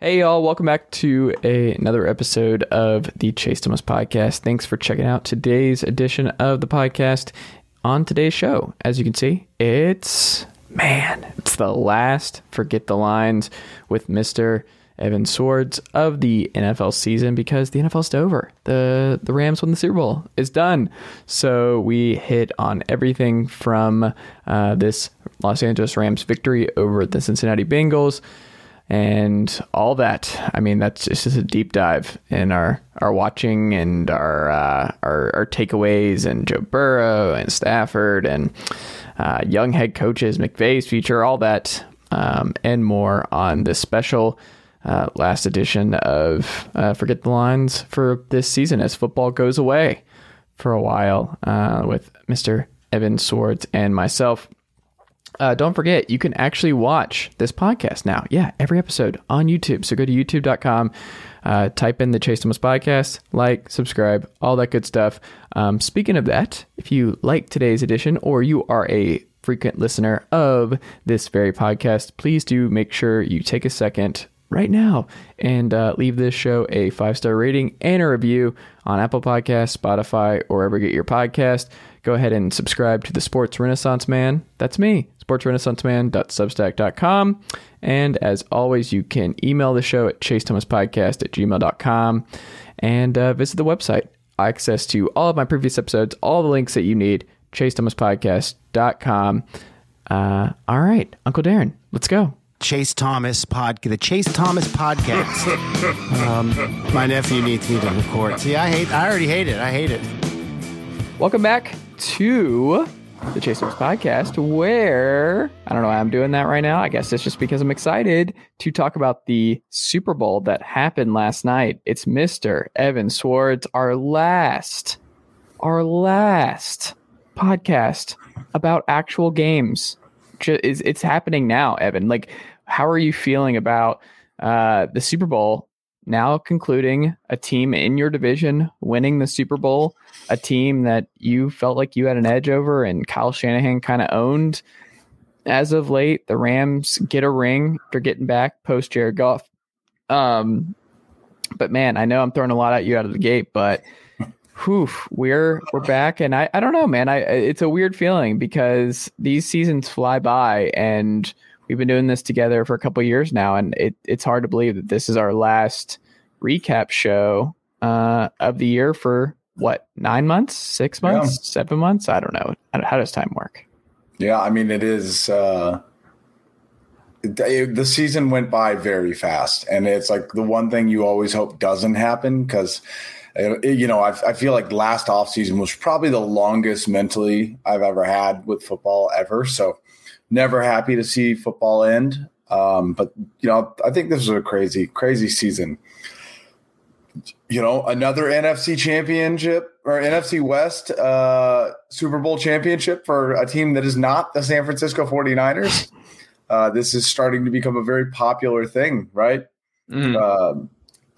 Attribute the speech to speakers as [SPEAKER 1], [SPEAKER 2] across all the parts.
[SPEAKER 1] Hey, y'all, welcome back to a, another episode of the Chase Thomas podcast. Thanks for checking out today's edition of the podcast. On today's show, as you can see, it's man, it's the last Forget the Lines with Mr. Evan Sowards of the NFL season because the NFL's over. The the Rams won the Super Bowl. It's done. So we hit on everything from uh, this Los Angeles Rams victory over the Cincinnati Bengals and all that. I mean, that's just a deep dive in our our watching and our uh, our, our takeaways and Joe Burrow and Stafford and uh, young head coaches, McVay's future, all that um, and more on this special. Uh, last edition of uh, Forget the Lines for this season as football goes away for a while uh, with Mr. Evan Sowards and myself. Uh, don't forget, you can actually watch this podcast now. Yeah, every episode on YouTube. So go to youtube.com, uh, type in the Chase Thomas podcast, like, subscribe, all that good stuff. Um, speaking of that, if you like today's edition or you are a frequent listener of this very podcast, please do make sure you take a second right now and uh, leave this show a five star rating and a review on Apple Podcasts, Spotify, or wherever you get your podcast. Go ahead and subscribe to the Sports Renaissance Man. That's me, sportsrenaissanceman.substack.com. And as always, you can email the show at chasethomaspodcast at gmail.com and uh, visit the website. Access to all of my previous episodes, all the links that you need, chasethomaspodcast.com. Uh, all right, Uncle Darren, let's go.
[SPEAKER 2] Chase Thomas pod, the Chase Thomas podcast. um, my nephew needs me to record. See, I hate. I already hate it. I hate it.
[SPEAKER 1] Welcome back to the Chasers podcast, where I don't know why I'm doing that right now. I guess it's just because I'm excited to talk about the Super Bowl that happened last night. It's Mr. Evan Sowards, our last, our last podcast about actual games it's happening now, Evan. Like, how are you feeling about uh, the Super Bowl now concluding? A team in your division winning the Super Bowl, a team that you felt like you had an edge over, and Kyle Shanahan kind of owned. As of late, the Rams get a ring after getting back post Jared Goff. Um, but man, I know I'm throwing a lot at you out of the gate, but whew, we're we're back, and I I don't know, man. I it's a weird feeling because these seasons fly by, and we've been doing this together for a couple years now, and it it's hard to believe that this is our last recap show uh, of the year for what nine months, six months, yeah. seven months. I don't know. How does time work?
[SPEAKER 3] Yeah, I mean it is. Uh, the season went by very fast, and it's like the one thing you always hope doesn't happen because you know, I, I feel like last offseason was probably the longest mentally I've ever had with football ever. So never happy to see football end. Um, but, you know, I think this is a crazy, crazy season. You know, another NFC championship or NFC West uh, Super Bowl championship for a team that is not the San Francisco 49ers. Uh, this is starting to become a very popular thing, right? Mm.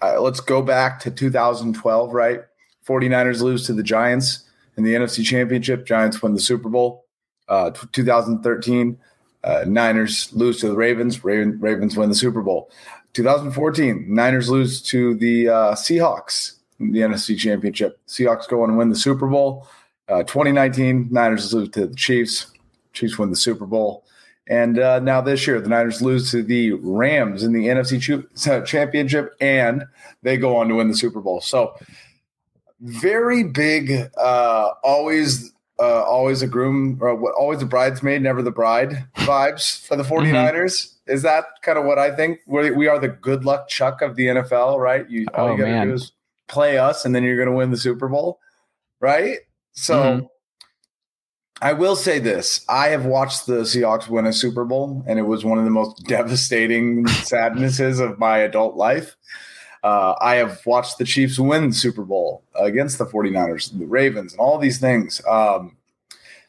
[SPEAKER 3] Uh, let's go back to 2012, right? 49ers lose to the Giants in the NFC Championship. Giants win the Super Bowl. Uh, 2013, uh, Niners lose to the Ravens. Raven, Ravens win the Super Bowl. 2014, Niners lose to the uh, Seahawks in the NFC Championship. Seahawks go on and win the Super Bowl. Uh, 2019, Niners lose to the Chiefs. Chiefs win the Super Bowl. And uh, now this year, the Niners lose to the Rams in the NFC Championship, and they go on to win the Super Bowl. So, very big. Always, uh, always a groom, or always a bridesmaid, never the bride vibes for the 49ers. Mm-hmm. Is that kind of what I think? We're, we are the good luck Chuck of the NFL, right? You all oh, you got to do is play us, and then you're going to win the Super Bowl, right? So. Mm-hmm I will say this: I have watched the Seahawks win a Super Bowl, and it was one of the most devastating sadnesses of my adult life. Uh, I have watched the Chiefs win the Super Bowl against the 49ers, the Ravens, and all these things. Um,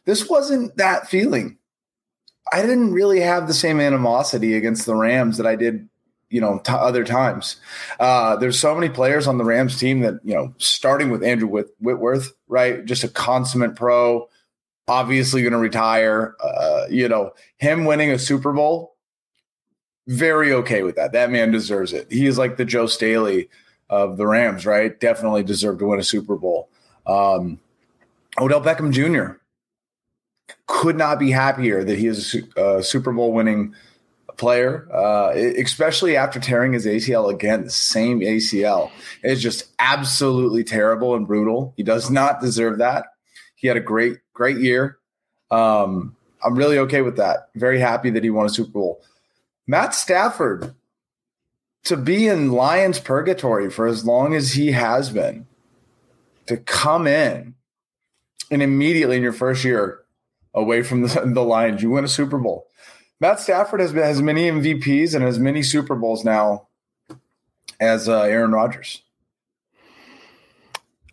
[SPEAKER 3] this wasn't that feeling. I didn't really have the same animosity against the Rams that I did, you know, t- other times. Uh, there's so many players on the Rams team that, you know, starting with Andrew Whit- Whitworth, right? Just a consummate pro obviously going to retire. Uh, you know, him winning a Super Bowl very okay with that. That man deserves it. He is like the Joe Staley of the Rams, right? Definitely deserved to win a Super Bowl. Um, Odell Beckham Jr. could not be happier that he is a Super Bowl winning player, uh, especially after tearing his ACL again, the same ACL. It's just absolutely terrible and brutal. He does not deserve that. He had a great, great year. Um, I'm really okay with that. Very happy that he won a Super Bowl. Matt Stafford, to be in Lions purgatory for as long as he has been, to come in and immediately in your first year away from the, the Lions, you win a Super Bowl. Matt Stafford has been, has many MVPs and has many Super Bowls now as uh, Aaron Rodgers.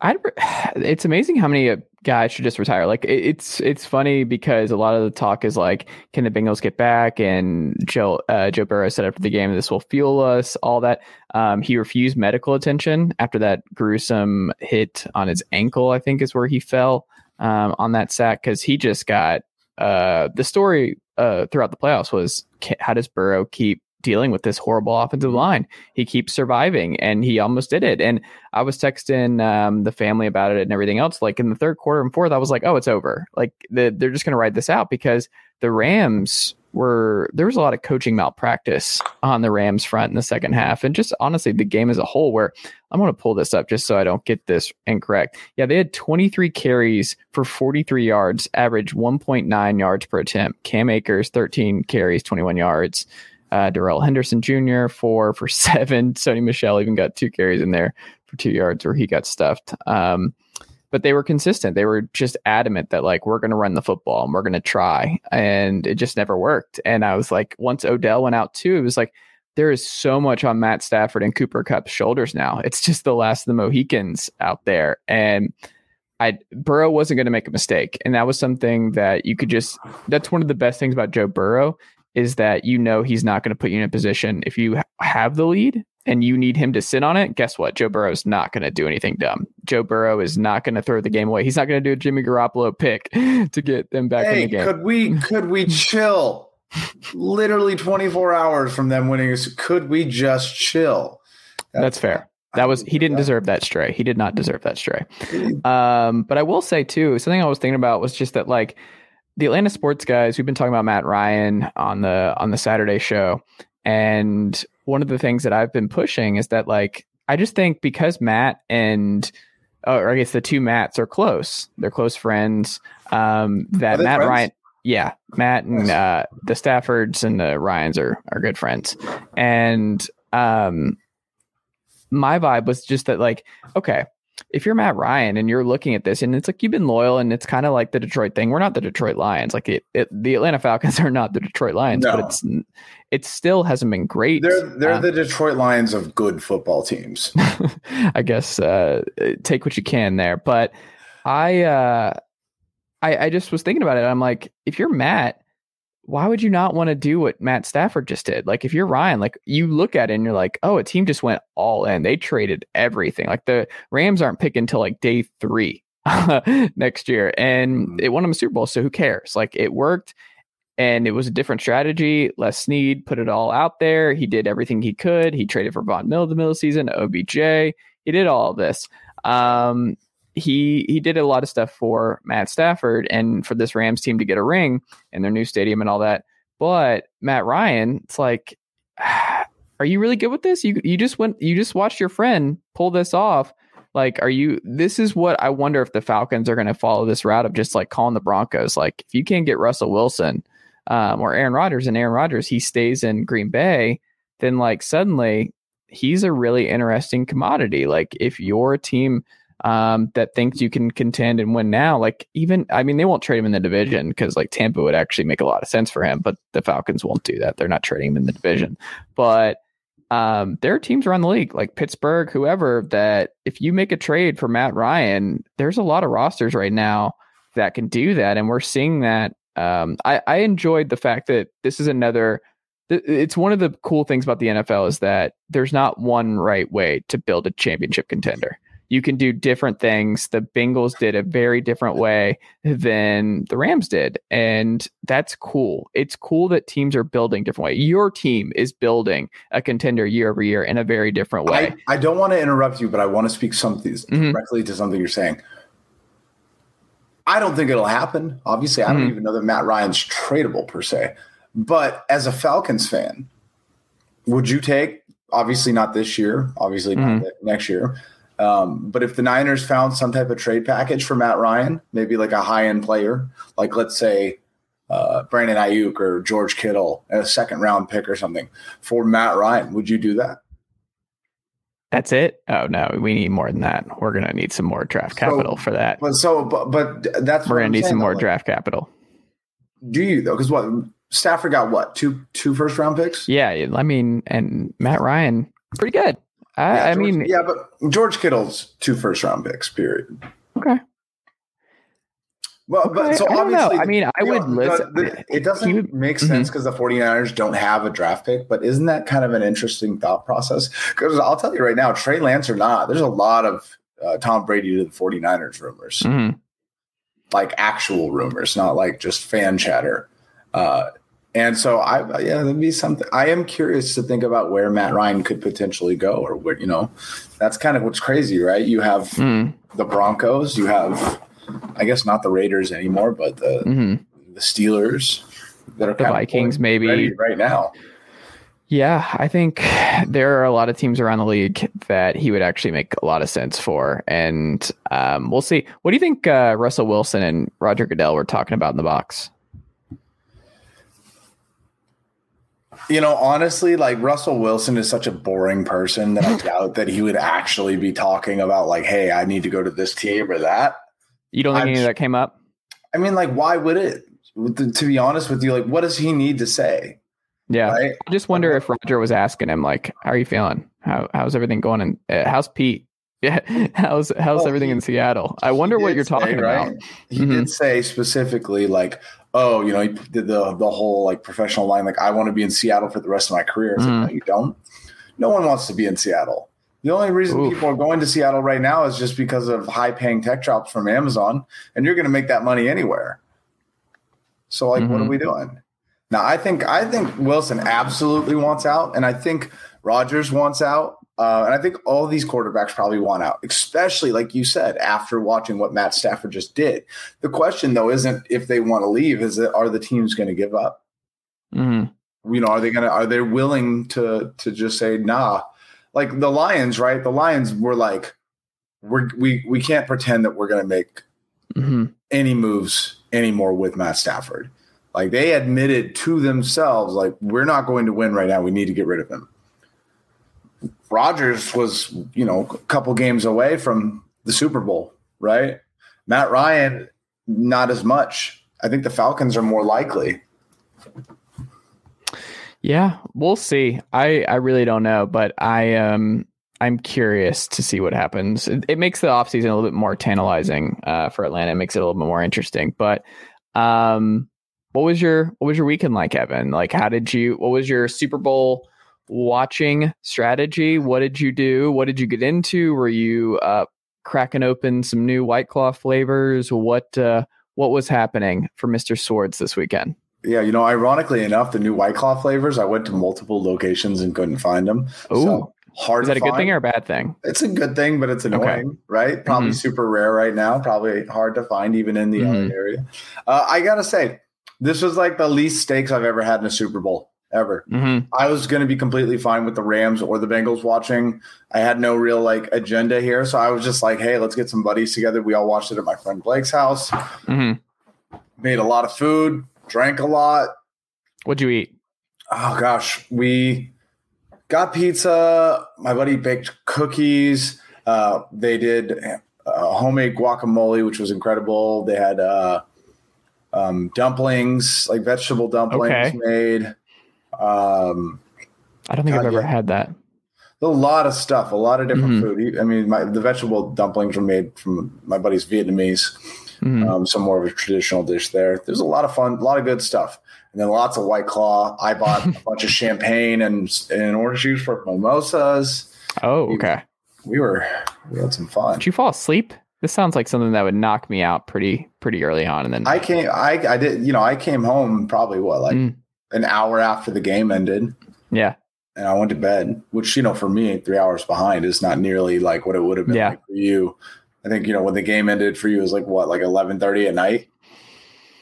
[SPEAKER 1] I it's amazing how many guys should just retire. Like it's it's funny because a lot of the talk is like, can the Bengals get back? And Joe uh, Joe Burrow said after the game, this will fuel us. All that. Um, he refused medical attention after that gruesome hit on his ankle. I think is where he fell um, on that sack because he just got uh, the story uh, throughout the playoffs was how does Burrow keep dealing with this horrible offensive line? He keeps surviving, and he almost did it. And I was texting um, the family about it and everything else. Like in the third quarter and fourth, I was like, "Oh, it's over. Like the, they're just going to ride this out because the Rams were there was a lot of coaching malpractice on the Rams front in the second half, and just honestly the game as a whole. Where I'm going to pull this up just so I don't get this incorrect. Yeah, they had 23 carries for 43 yards, average 1.9 yards per attempt. Cam Akers 13 carries, 21 yards. Uh, Darrell Henderson Jr. four for seven. Sony Michel even got two carries in there for two yards where he got stuffed. Um, but they were consistent. They were just adamant that like we're going to run the football and we're going to try, and it just never worked. And I was like, once Odell went out too, it was like there is so much on Matt Stafford and Cooper Kupp's shoulders now. It's just the last of the Mohicans out there, and I Burrow wasn't going to make a mistake, and that was something that you could just. That's one of the best things about Joe Burrow is that you know he's not going to put you in a position if you have the lead and you need him to sit on it, guess what? Joe Burrow is not going to do anything dumb. Joe Burrow is not going to throw the game away. He's not going to do a Jimmy Garoppolo pick to get them back
[SPEAKER 3] hey,
[SPEAKER 1] in the game.
[SPEAKER 3] Could we could we chill? Literally 24 hours from them winning could we just chill?
[SPEAKER 1] That's, That's fair. That was he didn't deserve that stray. He did not deserve that stray. Um, but I will say too, something I was thinking about was just that like the Atlanta sports guys, we've been talking about Matt Ryan on the on the Saturday show. And one of the things that I've been pushing is that like I just think because Matt and uh, or I guess the two Matts are close, they're close friends. Um, that Matt friends? Ryan, yeah, Matt and uh, the Staffords and the Ryans are are good friends, and um, my vibe was just that like okay, if you're Matt Ryan and you're looking at this and it's like you've been loyal and it's kind of like the Detroit thing. We're not the Detroit Lions. Like it, it, the Atlanta Falcons are not the Detroit Lions, no. but it's it still hasn't been great.
[SPEAKER 3] They're they're uh, the Detroit Lions of good football teams.
[SPEAKER 1] I guess uh, take what you can there, but I uh, I I just was thinking about it. I'm like, if you're Matt why would you not want to do what Matt Stafford just did? Like if you're Ryan, like you look at it and you're like, oh, a team just went all in. They traded everything. Like the Rams aren't picking until like day three next year, and mm-hmm. it won them a Super Bowl. So who cares? Like it worked, and it was a different strategy. Les Snead put it all out there. He did everything he could. He traded for Von Miller the middle of the season, OBJ. He did all of this. Um, he he did a lot of stuff for Matt Stafford and for this Rams team to get a ring in their new stadium and all that. But Matt Ryan, it's like, are you really good with this? You you just went you just watched your friend pull this off. Like, are you? This is what I wonder if the Falcons are going to follow this route of just like calling the Broncos. Like, if you can't get Russell Wilson um, or Aaron Rodgers and Aaron Rodgers, he stays in Green Bay, then like suddenly he's a really interesting commodity. Like, if your team um, that thinks you can contend and win now. Like even, I mean, they won't trade him in the division because like Tampa would actually make a lot of sense for him, but the Falcons won't do that. They're not trading him in the division. But um, there are teams around the league, like Pittsburgh, whoever, that if you make a trade for Matt Ryan, there's a lot of rosters right now that can do that, and we're seeing that. Um, I, I enjoyed the fact that this is another it's one of the cool things about the NFL is that there's not one right way to build a championship contender you can do different things. The Bengals did a very different way than the Rams did. And that's cool. It's cool that teams are building different way. Your team is building a contender year over year in a very different way.
[SPEAKER 3] I, I don't want to interrupt you, but I want to speak something
[SPEAKER 1] Mhm.
[SPEAKER 3] directly to something you're saying. I don't think it'll happen. Obviously, I don't
[SPEAKER 1] Mhm.
[SPEAKER 3] even know that Matt Ryan's tradable per se. But as a Falcons fan, would you take obviously not this year, obviously
[SPEAKER 1] Mhm.
[SPEAKER 3] not next year. Um, but if the Niners found some type of trade package for Matt Ryan, maybe like a high end player, like let's say uh, Brandon Aiyuk or George Kittle, and a second round pick or something for Matt Ryan, would you do that?
[SPEAKER 1] That's it? Oh no, we need more than that. We're gonna need some more draft
[SPEAKER 3] So-
[SPEAKER 1] capital for that.
[SPEAKER 3] But so, but, but that's
[SPEAKER 1] We're gonna need
[SPEAKER 3] saying,
[SPEAKER 1] some more
[SPEAKER 3] like,
[SPEAKER 1] draft capital.
[SPEAKER 3] Do you though? Because what Stafford got what two two first round picks?
[SPEAKER 1] Yeah, I mean, and Matt Ryan, pretty good. I,
[SPEAKER 3] Yeah,
[SPEAKER 1] I
[SPEAKER 3] George-
[SPEAKER 1] mean,
[SPEAKER 3] yeah, but George Kittle's two first round picks. Period.
[SPEAKER 1] okay.
[SPEAKER 3] Well,
[SPEAKER 1] Okay,
[SPEAKER 3] but so
[SPEAKER 1] I
[SPEAKER 3] obviously,
[SPEAKER 1] I mean, I
[SPEAKER 3] you know,
[SPEAKER 1] would
[SPEAKER 3] the- the- it doesn't
[SPEAKER 1] would-
[SPEAKER 3] make
[SPEAKER 1] Mhm.
[SPEAKER 3] sense because the 49ers don't have a draft pick, but isn't that kind of an interesting thought process? Because I'll tell you right now, Trey Lance or not, there's a lot of uh, Tom Brady to the 49ers rumors,
[SPEAKER 1] Mhm.
[SPEAKER 3] like actual rumors, not like just fan chatter. Uh, and so I, yeah, that'd be something. I am curious to think about where Matt Ryan could potentially go, or where you know, that's kind of what's crazy, right? You have
[SPEAKER 1] Mm,
[SPEAKER 3] the Broncos, you have, I guess not the Raiders anymore, but the
[SPEAKER 1] mhm.
[SPEAKER 3] the Steelers that are
[SPEAKER 1] The Vikings, maybe.
[SPEAKER 3] right now.
[SPEAKER 1] Yeah, I think there are a lot of teams around the league that he would actually make a lot of sense for, and um, we'll see. What do you think uh, Russell Wilson and Roger Goodell were talking about in the box?
[SPEAKER 3] You know, honestly, like Russell Wilson is such a boring person that I doubt that he would actually be talking about like, "Hey, I need to go to this team or that."
[SPEAKER 1] You don't think
[SPEAKER 3] I'm
[SPEAKER 1] any of that came up?
[SPEAKER 3] I mean, like, why would it? To, be honest with you, like, what does he need to say?
[SPEAKER 1] Yeah,
[SPEAKER 3] Right?
[SPEAKER 1] I just wonder if Roger was asking him like, "How are you feeling? How how's everything going? And uh, how's Pete? Yeah, how's how's
[SPEAKER 3] Well,
[SPEAKER 1] everything in Seattle? I wonder what you're
[SPEAKER 3] say,
[SPEAKER 1] talking about."
[SPEAKER 3] He
[SPEAKER 1] Mhm.
[SPEAKER 3] did say specifically, like, "Oh, you know, he did the the whole like professional line, like, I want to be in Seattle for the rest of my career." It's
[SPEAKER 1] Mhm.
[SPEAKER 3] like, no, you don't. No one wants to be in Seattle. The only reason
[SPEAKER 1] Oof.
[SPEAKER 3] people are going to Seattle right now is just because of high paying tech jobs from Amazon, and you're going to make that money anywhere. So, like, what are
[SPEAKER 1] Mhm.
[SPEAKER 3] we doing? Now, I think I think Wilson absolutely wants out, and I think Rodgers wants out, uh, and I think all these quarterbacks probably want out, especially like you said after watching what Matt Stafford just did. The question though isn't if they want to leave; is that are the teams going to give up?
[SPEAKER 1] Mhm.
[SPEAKER 3] You know, are they going to are they willing to to just say nah? Like the Lions, right? The Lions were like, we're, we we can't pretend that we're going to make
[SPEAKER 1] Mhm.
[SPEAKER 3] any moves anymore with Matt Stafford. Like they admitted to themselves, like we're not going to win right now. We need to get rid of him. Rodgers was, you know, a couple games away from the Super Bowl, right? Matt Ryan, not as much. I think the Falcons are more likely.
[SPEAKER 1] Yeah, we'll see. I I really don't know, but I um I'm curious to see what happens. It, it makes the offseason a little bit more tantalizing uh, for Atlanta. It makes it a little bit more interesting. But um, what was your what was your weekend like, Evan? Like, how did you? What was your Super Bowl watching strategy? What did you do? What did you get into? Were you uh, cracking open some new White Claw flavors? What uh, what was happening for Mister Sowards this weekend?
[SPEAKER 3] Yeah, you know, ironically enough, the new White Claw flavors, I went to multiple locations and couldn't find them.
[SPEAKER 1] Ooh.
[SPEAKER 3] hard.
[SPEAKER 1] Is that a good
[SPEAKER 3] find.
[SPEAKER 1] thing or a bad thing?
[SPEAKER 3] It's a good thing, but it's
[SPEAKER 1] Okay.
[SPEAKER 3] annoying, right? Probably
[SPEAKER 1] Mhm.
[SPEAKER 3] super rare right now. Probably hard to find even in the
[SPEAKER 1] Mhm.
[SPEAKER 3] Area. Uh, I gotta say, this was like the least stakes I've ever had in a Super Bowl ever.
[SPEAKER 1] Mm-hmm.
[SPEAKER 3] I was going to be completely fine with the Rams or the Bengals watching. I had no real like agenda here, so I was just like, "Hey, let's get some buddies together." We all watched it at my friend Blake's house.
[SPEAKER 1] Mm-hmm.
[SPEAKER 3] Made a lot of food, drank a lot.
[SPEAKER 1] What'd you eat?
[SPEAKER 3] Oh gosh, we got pizza. My buddy baked cookies. Uh, they did uh, homemade guacamole, which was incredible. They had uh, um, dumplings, like vegetable dumplings
[SPEAKER 1] Okay.
[SPEAKER 3] made. Um,
[SPEAKER 1] I don't think I've ever
[SPEAKER 3] yeah.
[SPEAKER 1] had that.
[SPEAKER 3] a lot of stuff, a lot of different
[SPEAKER 1] Mhm.
[SPEAKER 3] food. I mean, my, the vegetable dumplings were made from my buddy's Vietnamese.
[SPEAKER 1] Mhm.
[SPEAKER 3] um, some more of a traditional dish there. There's a lot of fun, a lot of good stuff, and then lots of White Claw. I bought a bunch of champagne and and orange juice for mimosas.
[SPEAKER 1] oh, okay.
[SPEAKER 3] We were We had some fun.
[SPEAKER 1] Did you fall asleep? This sounds like something that would knock me out pretty pretty early on, and then
[SPEAKER 3] I came. I I did. You know, I came home probably what like
[SPEAKER 1] Mm.
[SPEAKER 3] An hour after the game ended,
[SPEAKER 1] yeah,
[SPEAKER 3] and I went to bed. Which you know, for me, three hours behind is not nearly like what it would have been
[SPEAKER 1] Yeah.
[SPEAKER 3] like for you. I think you know when the game ended for you it was like what like eleven thirty at night.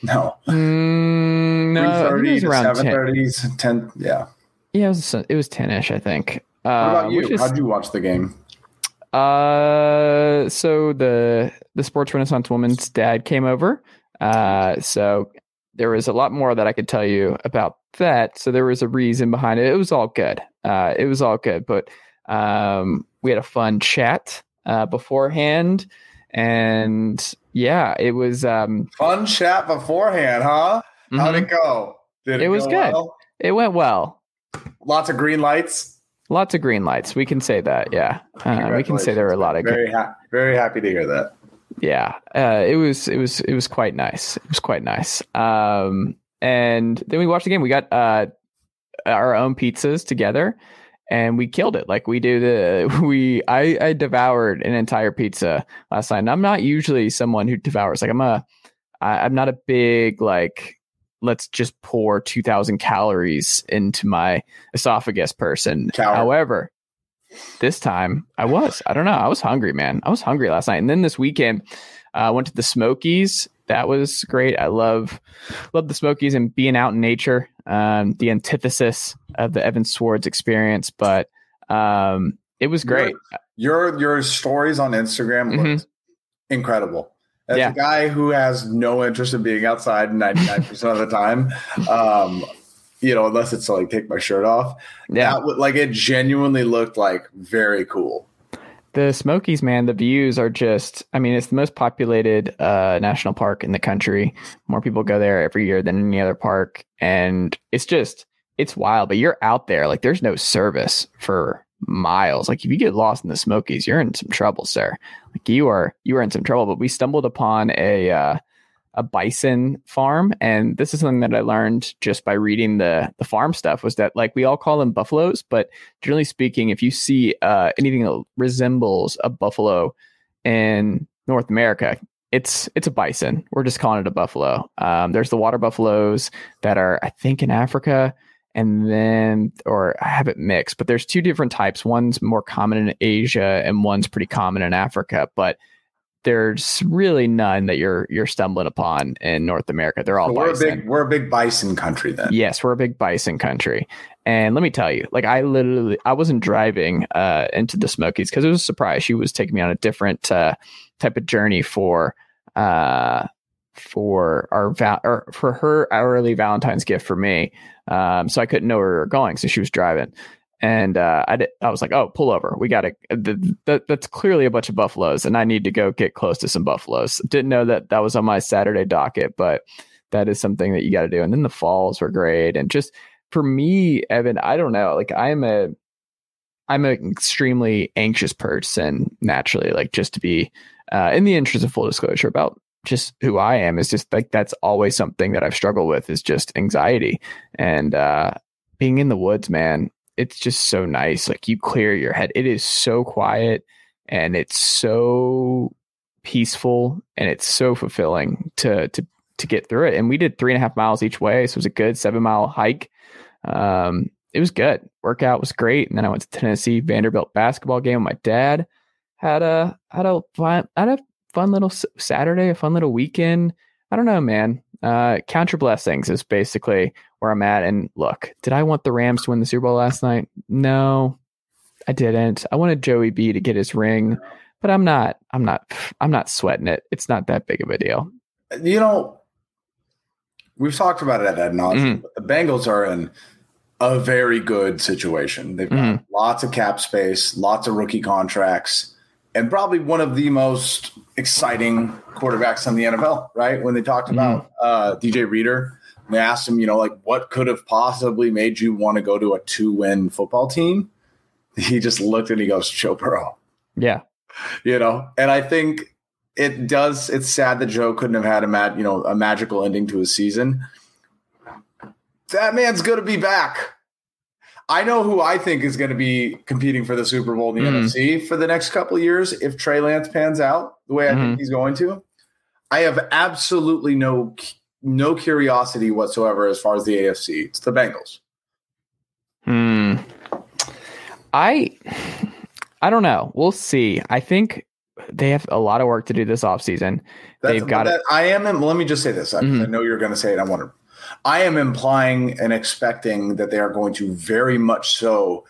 [SPEAKER 3] No,
[SPEAKER 1] Mm, no, it was around
[SPEAKER 3] seven
[SPEAKER 1] 10.
[SPEAKER 3] ten. Yeah.
[SPEAKER 1] Yeah, it was it was ten ish, I think.
[SPEAKER 3] What
[SPEAKER 1] Uh,
[SPEAKER 3] about
[SPEAKER 1] which
[SPEAKER 3] you?
[SPEAKER 1] is-
[SPEAKER 3] How'd you watch the game?
[SPEAKER 1] Uh, so the the Sports Renaissance woman's dad came over. Uh, so there was a lot more that I could tell you about that. So there was a reason behind it. It was all good. Uh, it was all good, but um, we had a fun chat uh, beforehand, and yeah, it was um,
[SPEAKER 3] Fun chat beforehand, huh? How'd
[SPEAKER 1] mhm.
[SPEAKER 3] it go? Did
[SPEAKER 1] It was
[SPEAKER 3] go
[SPEAKER 1] good.
[SPEAKER 3] well?
[SPEAKER 1] it went well.
[SPEAKER 3] Lots of green lights.
[SPEAKER 1] Lots of green lights. We can say that. Yeah, uh, we can say there were a lot of good
[SPEAKER 3] Very ha- very happy to hear that.
[SPEAKER 1] Yeah uh, it was it was it was quite nice. It was quite nice. Um and then we watched the game. We got uh our own pizzas together and we killed it. Like we do the we i i devoured an entire pizza last night. And i'm not usually someone who devours. Like i'm a I, i'm not a big like let's just pour 2000 calories into my esophagus person.
[SPEAKER 3] Coward.
[SPEAKER 1] however this time I was. I don't know. I was hungry, man. I was hungry last night. And then this weekend, I uh, went to the Smokies. That was great. I love love the Smokies and being out in nature. Um, the antithesis of the Evan Sowards experience, but um, it was great.
[SPEAKER 3] Your your stories on Instagram
[SPEAKER 1] Mhm.
[SPEAKER 3] incredible. As
[SPEAKER 1] Yeah.
[SPEAKER 3] a guy who has no interest in being outside 99% of the time, um, you know, unless it's to like take my shirt off,
[SPEAKER 1] Yeah,
[SPEAKER 3] that like it genuinely looked like very cool.
[SPEAKER 1] the Smokies, man. The views are just. I mean, it's the most populated uh, national park in the country. More people go there every year than any other park, and it's just it's wild. But you're out there, like there's no service for miles. Like if you get lost in the Smokies, you're in some trouble, sir. Like you are you are in some trouble. But we stumbled upon a uh, a bison farm, and this is something that I learned just by reading the the farm stuff. Was that like we all call them buffaloes, but generally speaking, if you see uh, anything that resembles a buffalo in North America, it's it's a bison. We're just calling it a buffalo. Um, there's the water buffaloes that are, I think, in Africa, and then or I have it mixed, but there's two different types. One's more common in Asia, and one's pretty common in Africa. But there's really none that you're you're stumbling upon in North America. They're all
[SPEAKER 3] So we're a big we're a big bison country then.
[SPEAKER 1] Yes, we're a big bison country. And let me tell you, like I literally I wasn't driving uh into the Smokies because it was a surprise. She was taking me on a different uh type of journey for uh for our val- or for her hourly Valentine's gift for me. Um so I couldn't know where we were going. So she was driving. And uh, I, did, I was like, "Oh, pull over! We got to. Th- th- that's clearly a bunch of buffaloes, and I need to go get close to some buffaloes. Didn't know that that was on my Saturday docket, but that is something that you got to do. And then the falls were great. And just for me, Evan, I don't know. Like I'm a, I'm an extremely anxious person naturally. Like just to be, uh, in the interest of full disclosure about just who I am is just like that's always something that I've struggled with is just anxiety and uh, being in the woods, man. It's just so nice. Like you clear your head. It is so quiet and it's so peaceful and it's so fulfilling to to to get through it. And we did three and a half miles each way. So it was a good seven mile hike. Um, it was good. Workout was great. And then I went to Tennessee Vanderbilt basketball game with my dad. Had a had a fun had a fun little Saturday, a fun little weekend. I don't know, man. Uh, count your blessings is basically where I'm at. And look, did I want the Rams to win the Super Bowl last night? No, I didn't. I wanted Joey B to get his ring, but I'm not. I'm not. I'm not sweating it. It's not that big of a deal.
[SPEAKER 3] You know, we've talked about it at nauseum.
[SPEAKER 1] Mhm.
[SPEAKER 3] but The Bengals are in a very good situation. They've got
[SPEAKER 1] Mhm.
[SPEAKER 3] lots of cap space, lots of rookie contracts, and probably one of the most exciting quarterbacks in the NFL. Right when they talked about uh, DJ Reader, they asked him, you know, like what could have possibly made you want to go to a two-win football team. He just looked and he goes, Joe Burrow
[SPEAKER 1] Yeah.
[SPEAKER 3] you know and i think it does it's sad that joe couldn't have had a mag, you know a magical ending to his season that man's gonna be back I know who I think is going to be competing for the Super Bowl in the
[SPEAKER 1] Mhm.
[SPEAKER 3] NFC for the next couple of years if Trey Lance pans out the way I
[SPEAKER 1] Mhm.
[SPEAKER 3] think he's going to. I have absolutely no no curiosity whatsoever as far as the AFC. It's the Bengals.
[SPEAKER 1] Hmm. I I don't know. We'll see. I think they have a lot of work to do this offseason. They've got
[SPEAKER 3] that, I am. Let me just say this. I, I
[SPEAKER 1] Mhm.
[SPEAKER 3] know you're going to say it. I wonder. I am implying and expecting that they are going to very much so.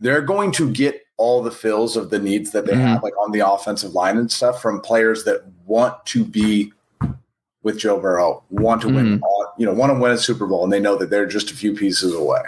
[SPEAKER 3] They're going to get all the fills of the needs that they
[SPEAKER 1] Mhm.
[SPEAKER 3] have, like on the offensive line and stuff, from players that want to be with Joe Burrow, want to win,
[SPEAKER 1] Mm-hmm.
[SPEAKER 3] you know, want to win a Super Bowl, and they know that they're just a few pieces away.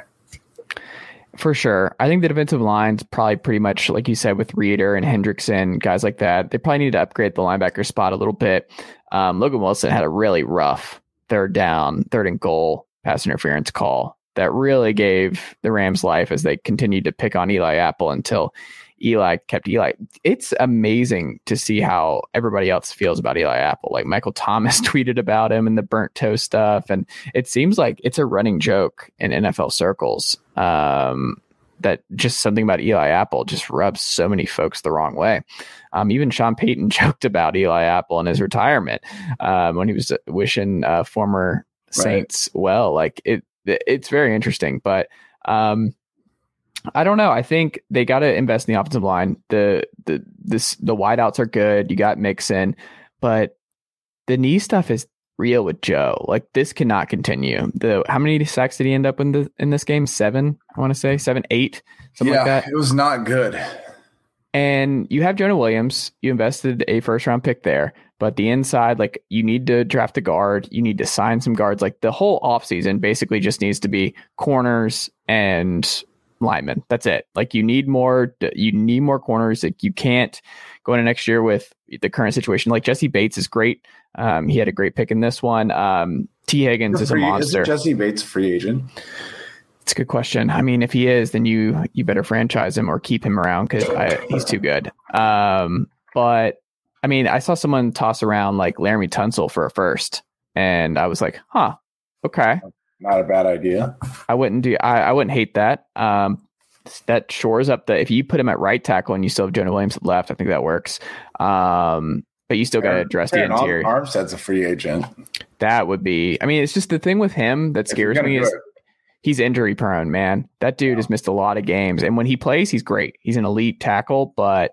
[SPEAKER 1] For sure. I think the defensive line's probably pretty much like you said with Reader and Hendrickson, guys like that. They probably need to upgrade the linebacker spot a little bit. Um, Logan Wilson had a really rough third down, third and goal pass interference call that really gave the Rams life as they continued to pick on Eli Apple until Eli kept Eli. It's amazing to see how everybody else feels about Eli Apple. Like Michael Thomas tweeted about him and the burnt toe stuff. And it seems like it's a running joke in NFL circles. Um, that just something about Eli Apple just rubs so many folks the wrong way. Um, even Sean Payton joked about Eli Apple and his retirement um, when he was wishing uh, former Saints well. Like it, it's very interesting. But um, I don't know. I think they got to invest in the offensive line. The the this the wideouts are good. You got Mixon, but the knee stuff is real with Joe. Like this cannot continue. The how many sacks did he end up in the in this game? Seven, I want to say seven, eight, something like that.
[SPEAKER 3] it was not good.
[SPEAKER 1] And you have Jonah Williams. You invested a first round pick there, but the inside, like you need to draft a guard. You need to sign some guards. Like the whole offseason basically just needs to be corners and linemen. That's it. Like you need more. You need more corners. Like you can't go into next year with the current situation. Like Jessie Bates is great. Um, he had a great pick in this one. Um, Tee Higgins is a monster.
[SPEAKER 3] Isn't Jessie Bates free agent?
[SPEAKER 1] It's a good question. I mean, if he is, then you you better franchise him or keep him around because he's too good. Um, but I mean, I saw someone toss around like Laremy Tunsil for a first, and I was like, huh, okay.
[SPEAKER 3] Not a bad idea.
[SPEAKER 1] I wouldn't do. I, I wouldn't hate that. Um, that shores up the if you put him at right tackle and you still have Jonah Williams at left, I think that works. Um, but you still got to address the interior.
[SPEAKER 3] Armstead's a free agent.
[SPEAKER 1] That would be. I mean, it's just the thing with him that scares me is
[SPEAKER 3] it.
[SPEAKER 1] he's injury prone, man. That dude has missed a lot of games. And when he plays, he's great. He's an elite tackle, but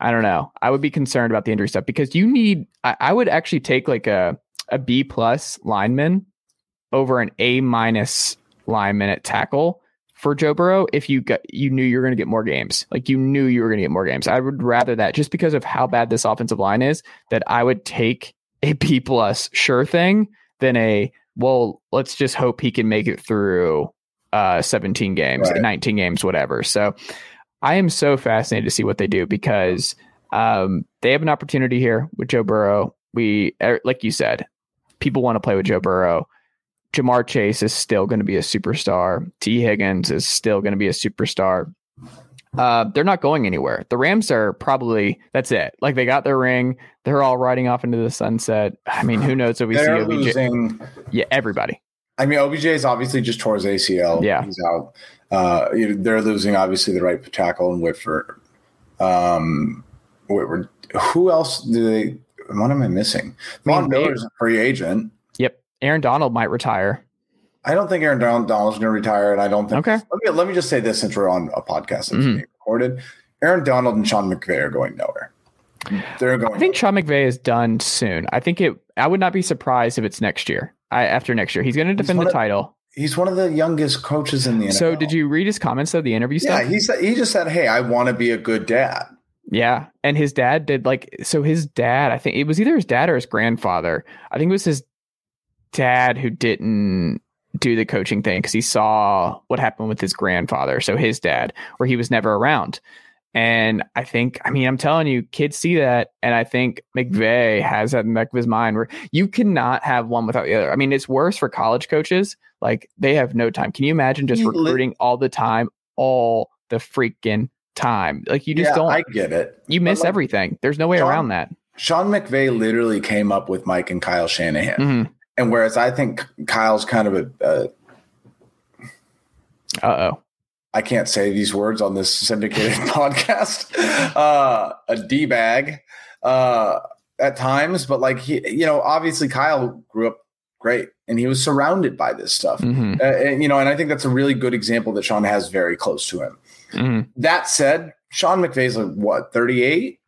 [SPEAKER 1] I don't know. I would be concerned about the injury stuff because you need I, I would actually take like a a B plus lineman over an A minus lineman at tackle for Joe Burrow if you got you knew you were going to get more games. Like you knew you were going to get more games. I would rather that just because of how bad this offensive line is that I would take a B plus sure thing than a well, let's just hope he can make it through uh 17 games,
[SPEAKER 3] Right.
[SPEAKER 1] 19 games, whatever. So I am so fascinated to see what they do because um they have an opportunity here with Joe Burrow. We er, like you said, people want to play with Joe Burrow. Ja'Marr Chase is still going to be a superstar. Tee Higgins is still going to be a superstar. Uh, they're not going anywhere. The Rams are probably that's it. Like they got their ring. They're all riding off into the sunset. I mean, who knows if we see
[SPEAKER 3] They're
[SPEAKER 1] OBJ?
[SPEAKER 3] losing.
[SPEAKER 1] Yeah, everybody.
[SPEAKER 3] I mean, OBJ is obviously just tore his ACL.
[SPEAKER 1] Yeah.
[SPEAKER 3] he's out. Uh, you know, they're losing obviously the right tackle and Whitworth. Um, Whitworth. Who else do they? What am I missing?
[SPEAKER 1] They-
[SPEAKER 3] Miller's a free agent.
[SPEAKER 1] Aaron Donald might retire.
[SPEAKER 3] I don't think Aaron Donald's going to retire, and I don't think.
[SPEAKER 1] Okay.
[SPEAKER 3] Let me let me just say this since we're on a podcast that's
[SPEAKER 1] Mhm.
[SPEAKER 3] being recorded. Aaron Donald and Sean McVay are going nowhere. They're going.
[SPEAKER 1] I think Sean McVay is done soon. I think it. I would not be surprised if it's next year. I, after next year, he's going to defend the
[SPEAKER 3] of-
[SPEAKER 1] title.
[SPEAKER 3] he's one of the youngest coaches in the NFL.
[SPEAKER 1] So, did you read his comments though? The interview
[SPEAKER 3] Yeah,
[SPEAKER 1] stuff.
[SPEAKER 3] he said he just said, "Hey, I want to be a good dad."
[SPEAKER 1] Yeah. And his dad did like, so his dad, I think it was either his dad or his grandfather. I think it was his dad who didn't do the coaching thing because he saw what happened with his grandfather. So his dad, where he was never around. And I think, I mean, I'm telling you, kids see that. And I think McVay has that in the back of his mind where you cannot have one without the other. I mean, it's worse for college coaches. Like they have no time. Can you imagine just recruiting all the time, all the freaking time? Like you just
[SPEAKER 3] yeah,
[SPEAKER 1] don't
[SPEAKER 3] I get it.
[SPEAKER 1] you miss
[SPEAKER 3] like,
[SPEAKER 1] everything. There's no way
[SPEAKER 3] Sean-
[SPEAKER 1] around that.
[SPEAKER 3] Sean McVay literally came up with Mike and Kyle Shanahan,
[SPEAKER 1] Mhm.
[SPEAKER 3] And whereas I think Kyle's kind of a, uh,
[SPEAKER 1] oh.
[SPEAKER 3] I can't say these words on this syndicated podcast. Uh, a d bag uh, at times, but like he, you know, obviously Kyle grew up great and he was surrounded by this stuff.
[SPEAKER 1] Mhm.
[SPEAKER 3] Uh, and, you know, and I think that's a really good example that Sean has very close to him.
[SPEAKER 1] Mhm.
[SPEAKER 3] That said, Sean McVay's like what 38,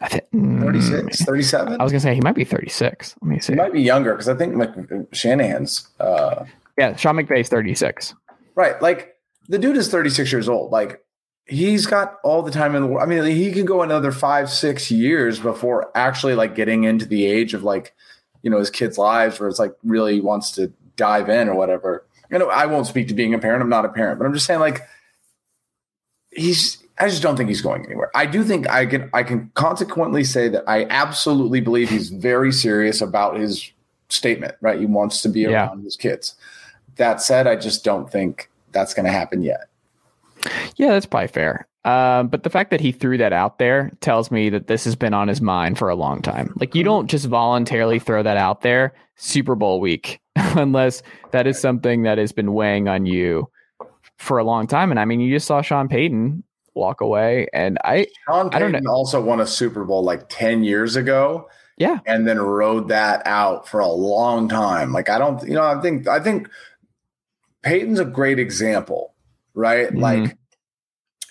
[SPEAKER 1] I think
[SPEAKER 3] 36, 37?
[SPEAKER 1] I was gonna say he might be 36. Let me see.
[SPEAKER 3] He might be younger because I think Mc- Shanahan's uh,
[SPEAKER 1] Yeah, Sean McVay's 36.
[SPEAKER 3] right. Like the dude is 36 years old. Like he's got all the time in the world. I mean, he can go another five, six years before actually like getting into the age of like, you know, his kids' lives where it's like really wants to dive in or whatever. You know, I won't speak to being a parent. I'm not a parent, but I'm just saying like he's I just don't think he's going anywhere. I do think I can I can consequently say that I absolutely believe he's very serious about his statement, right? He wants to be
[SPEAKER 1] Yeah.
[SPEAKER 3] around his kids. That said, I just don't think that's going to happen yet.
[SPEAKER 1] Yeah, that's probably fair. Um, but the fact that he threw that out there tells me that this has been on his mind for a long time. Like you don't just voluntarily throw that out there Super Bowl week unless that is something that has been weighing on you for a long time. And I mean, you just saw Sean Payton walk away, and I
[SPEAKER 3] Sean
[SPEAKER 1] I don't
[SPEAKER 3] Payton also won a Super Bowl like 10 years ago
[SPEAKER 1] yeah,
[SPEAKER 3] and then rode that out for a long time. Like I don't you know, I think I think Payton's a great example, right?
[SPEAKER 1] Mhm.
[SPEAKER 3] Like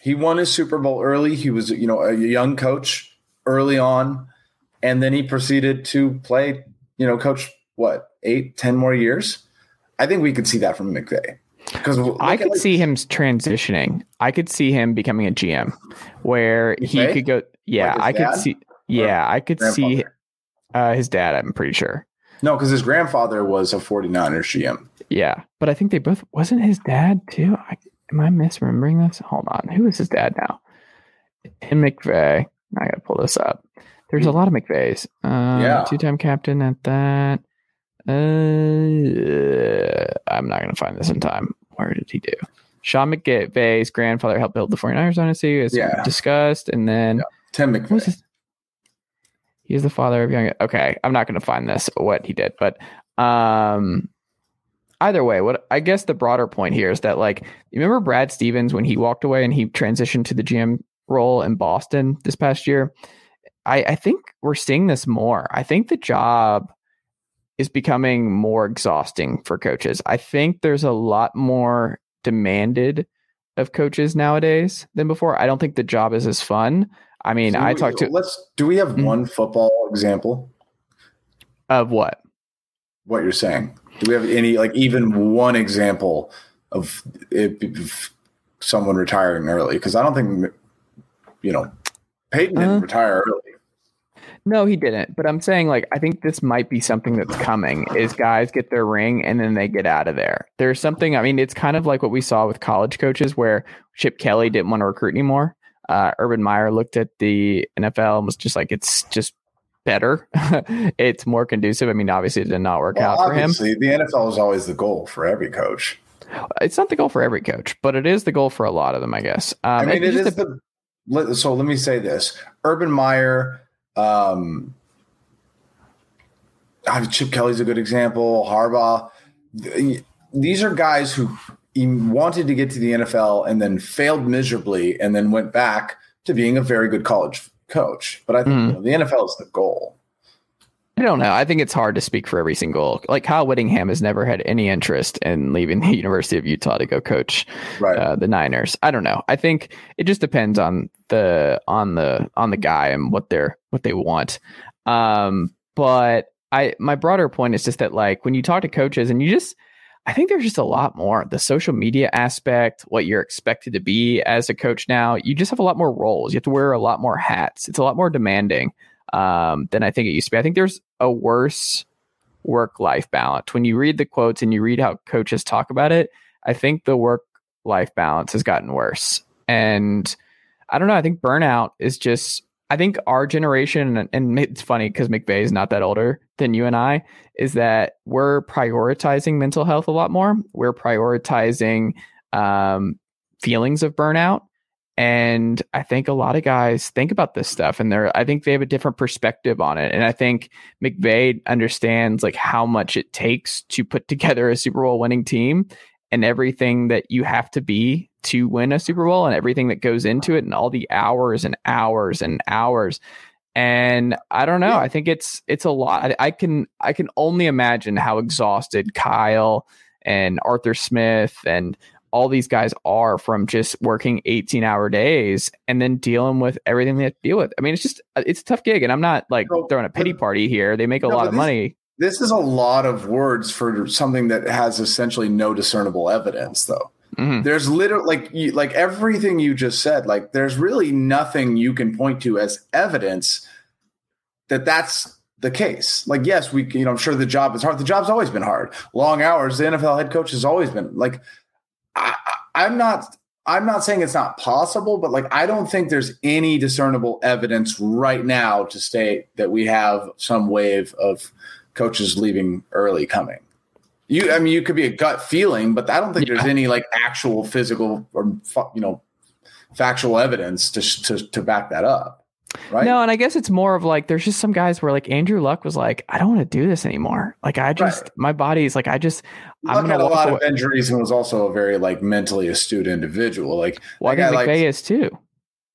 [SPEAKER 3] he won his Super Bowl early. He was, you know, a young coach early on, and then he proceeded to play, you know, coach what, eight, ten more years? I think we could see that from McVay. Because
[SPEAKER 1] I could see him transitioning. I could see him becoming a GM where he could go. Yeah,
[SPEAKER 3] Like
[SPEAKER 1] I could see. Yeah, I could see uh, his dad. I'm pretty sure.
[SPEAKER 3] No, because his grandfather was a 49ers GM.
[SPEAKER 1] Yeah, but I think they both wasn't his dad too. I, am I misremembering this? Hold on, who is his dad now? Tim McVay. I gotta pull this up. There's a lot of McVays. Um,
[SPEAKER 3] Yeah.
[SPEAKER 1] two-time captain at that. Uh, I'm not gonna find this in time. Where did he do? Sean McVay's grandfather helped build the 49ers dynasty, as
[SPEAKER 3] Yeah.
[SPEAKER 1] discussed, and then
[SPEAKER 3] Tim
[SPEAKER 1] what
[SPEAKER 3] McVay.
[SPEAKER 1] He's the father of young. Okay, I'm not going to find this what he did, but um, either way, what I guess the broader point here is that like you remember Brad Stevens when he walked away and he transitioned to the GM role in Boston this past year. I, I think we're seeing this more. I think the job is becoming more exhausting for coaches. I think there's a lot more demanded of coaches nowadays than before. I don't think the job is as fun. I mean,
[SPEAKER 3] Do
[SPEAKER 1] I talked to
[SPEAKER 3] Let's. Do we have
[SPEAKER 1] Mhm.
[SPEAKER 3] one football example?
[SPEAKER 1] of what?
[SPEAKER 3] What you're saying? Do we have any like even one example of, it, of someone retiring early? Because I don't think you know Payton didn't
[SPEAKER 1] Uh,
[SPEAKER 3] retire early.
[SPEAKER 1] No, he didn't. But I'm saying like I think this might be something that's coming is guys get their ring and then they get out of there. There's something I mean, it's kind of like what we saw with college coaches where Chip Kelly didn't want to recruit anymore. Uh, Urban Meyer looked at the NFL and was just like, it's just better. it's more conducive. I mean, obviously it did not work
[SPEAKER 3] Well,
[SPEAKER 1] out for him.
[SPEAKER 3] the NFL is always the goal for every coach.
[SPEAKER 1] It's not the goal for every coach, but it is the goal for a lot of them, I guess. Um,
[SPEAKER 3] I mean,
[SPEAKER 1] it
[SPEAKER 3] it the. So let me say this: Urban Meyer, um, Chip Kelly's a good example. Harbaugh. These are guys who wanted to get to the NFL and then failed miserably, and then went back to being a very good college coach. But I think
[SPEAKER 1] Mhm.
[SPEAKER 3] you know, the NFL is the goal.
[SPEAKER 1] I don't know. I think it's hard to speak for every single. Like Kyle Whittingham has never had any interest in leaving the University of Utah to go coach
[SPEAKER 3] Right.
[SPEAKER 1] uh, the Niners. I don't know. I think it just depends on the on the on the guy and what they're what they want. Um, but I my broader point is just that like when you talk to coaches and you just I think there's just a lot more the social media aspect, what you're expected to be as a coach now. You just have a lot more roles. You have to wear a lot more hats. It's a lot more demanding um, than I think it used to be. I think there's a worse work life balance. When you read the quotes and you read how coaches talk about it, I think the work life balance has gotten worse. And I don't know. I think burnout is just, I think our generation, and- it's funny because McVay is not that older than you and I, is that we're prioritizing mental health a lot more. We're prioritizing um, feelings of burnout. And I think a lot of guys think about this stuff and they're, I think they have a different perspective on it. And I think McVay understands like how much it takes to put together a Super Bowl winning team. and everything that you have to be to win a Super Bowl and everything that goes into it and all the hours and hours and hours. And I don't know. Yeah. I think it's it's a lot. I, I can I can only imagine how exhausted Kyle and Arthur Smith and all these guys are from just working 18 hour days and then dealing with everything they have to deal with. I mean, it's just, it's a tough gig. And I'm not like throwing a pity party here. They make a no, lot of
[SPEAKER 3] this,
[SPEAKER 1] money.
[SPEAKER 3] This is a lot of words for something that has essentially no discernible evidence, though. Mm-hmm. There's literally like you, like everything you just said. Like there's really nothing you can point to as evidence that that's the case. Like yes, we you know I'm sure the job is hard. The job's always been hard. Long hours. The NFL head coach has always been like I, I'm not I'm not saying it's not possible, but like I don't think there's any discernible evidence right now to state that we have some wave of coaches leaving early coming. You, I mean, you could be a gut feeling, but I don't think yeah. there's any like actual physical or you know factual evidence to to, to back that up. Right?
[SPEAKER 1] No, and I guess it's more of like there's just some guys where like Andrew Luck was like, I don't want to do this anymore. Like I just right. my body's like I just
[SPEAKER 3] Luck I'm had a lot away. of injuries and was also a very like mentally astute individual. Like
[SPEAKER 1] well, think McVay is too.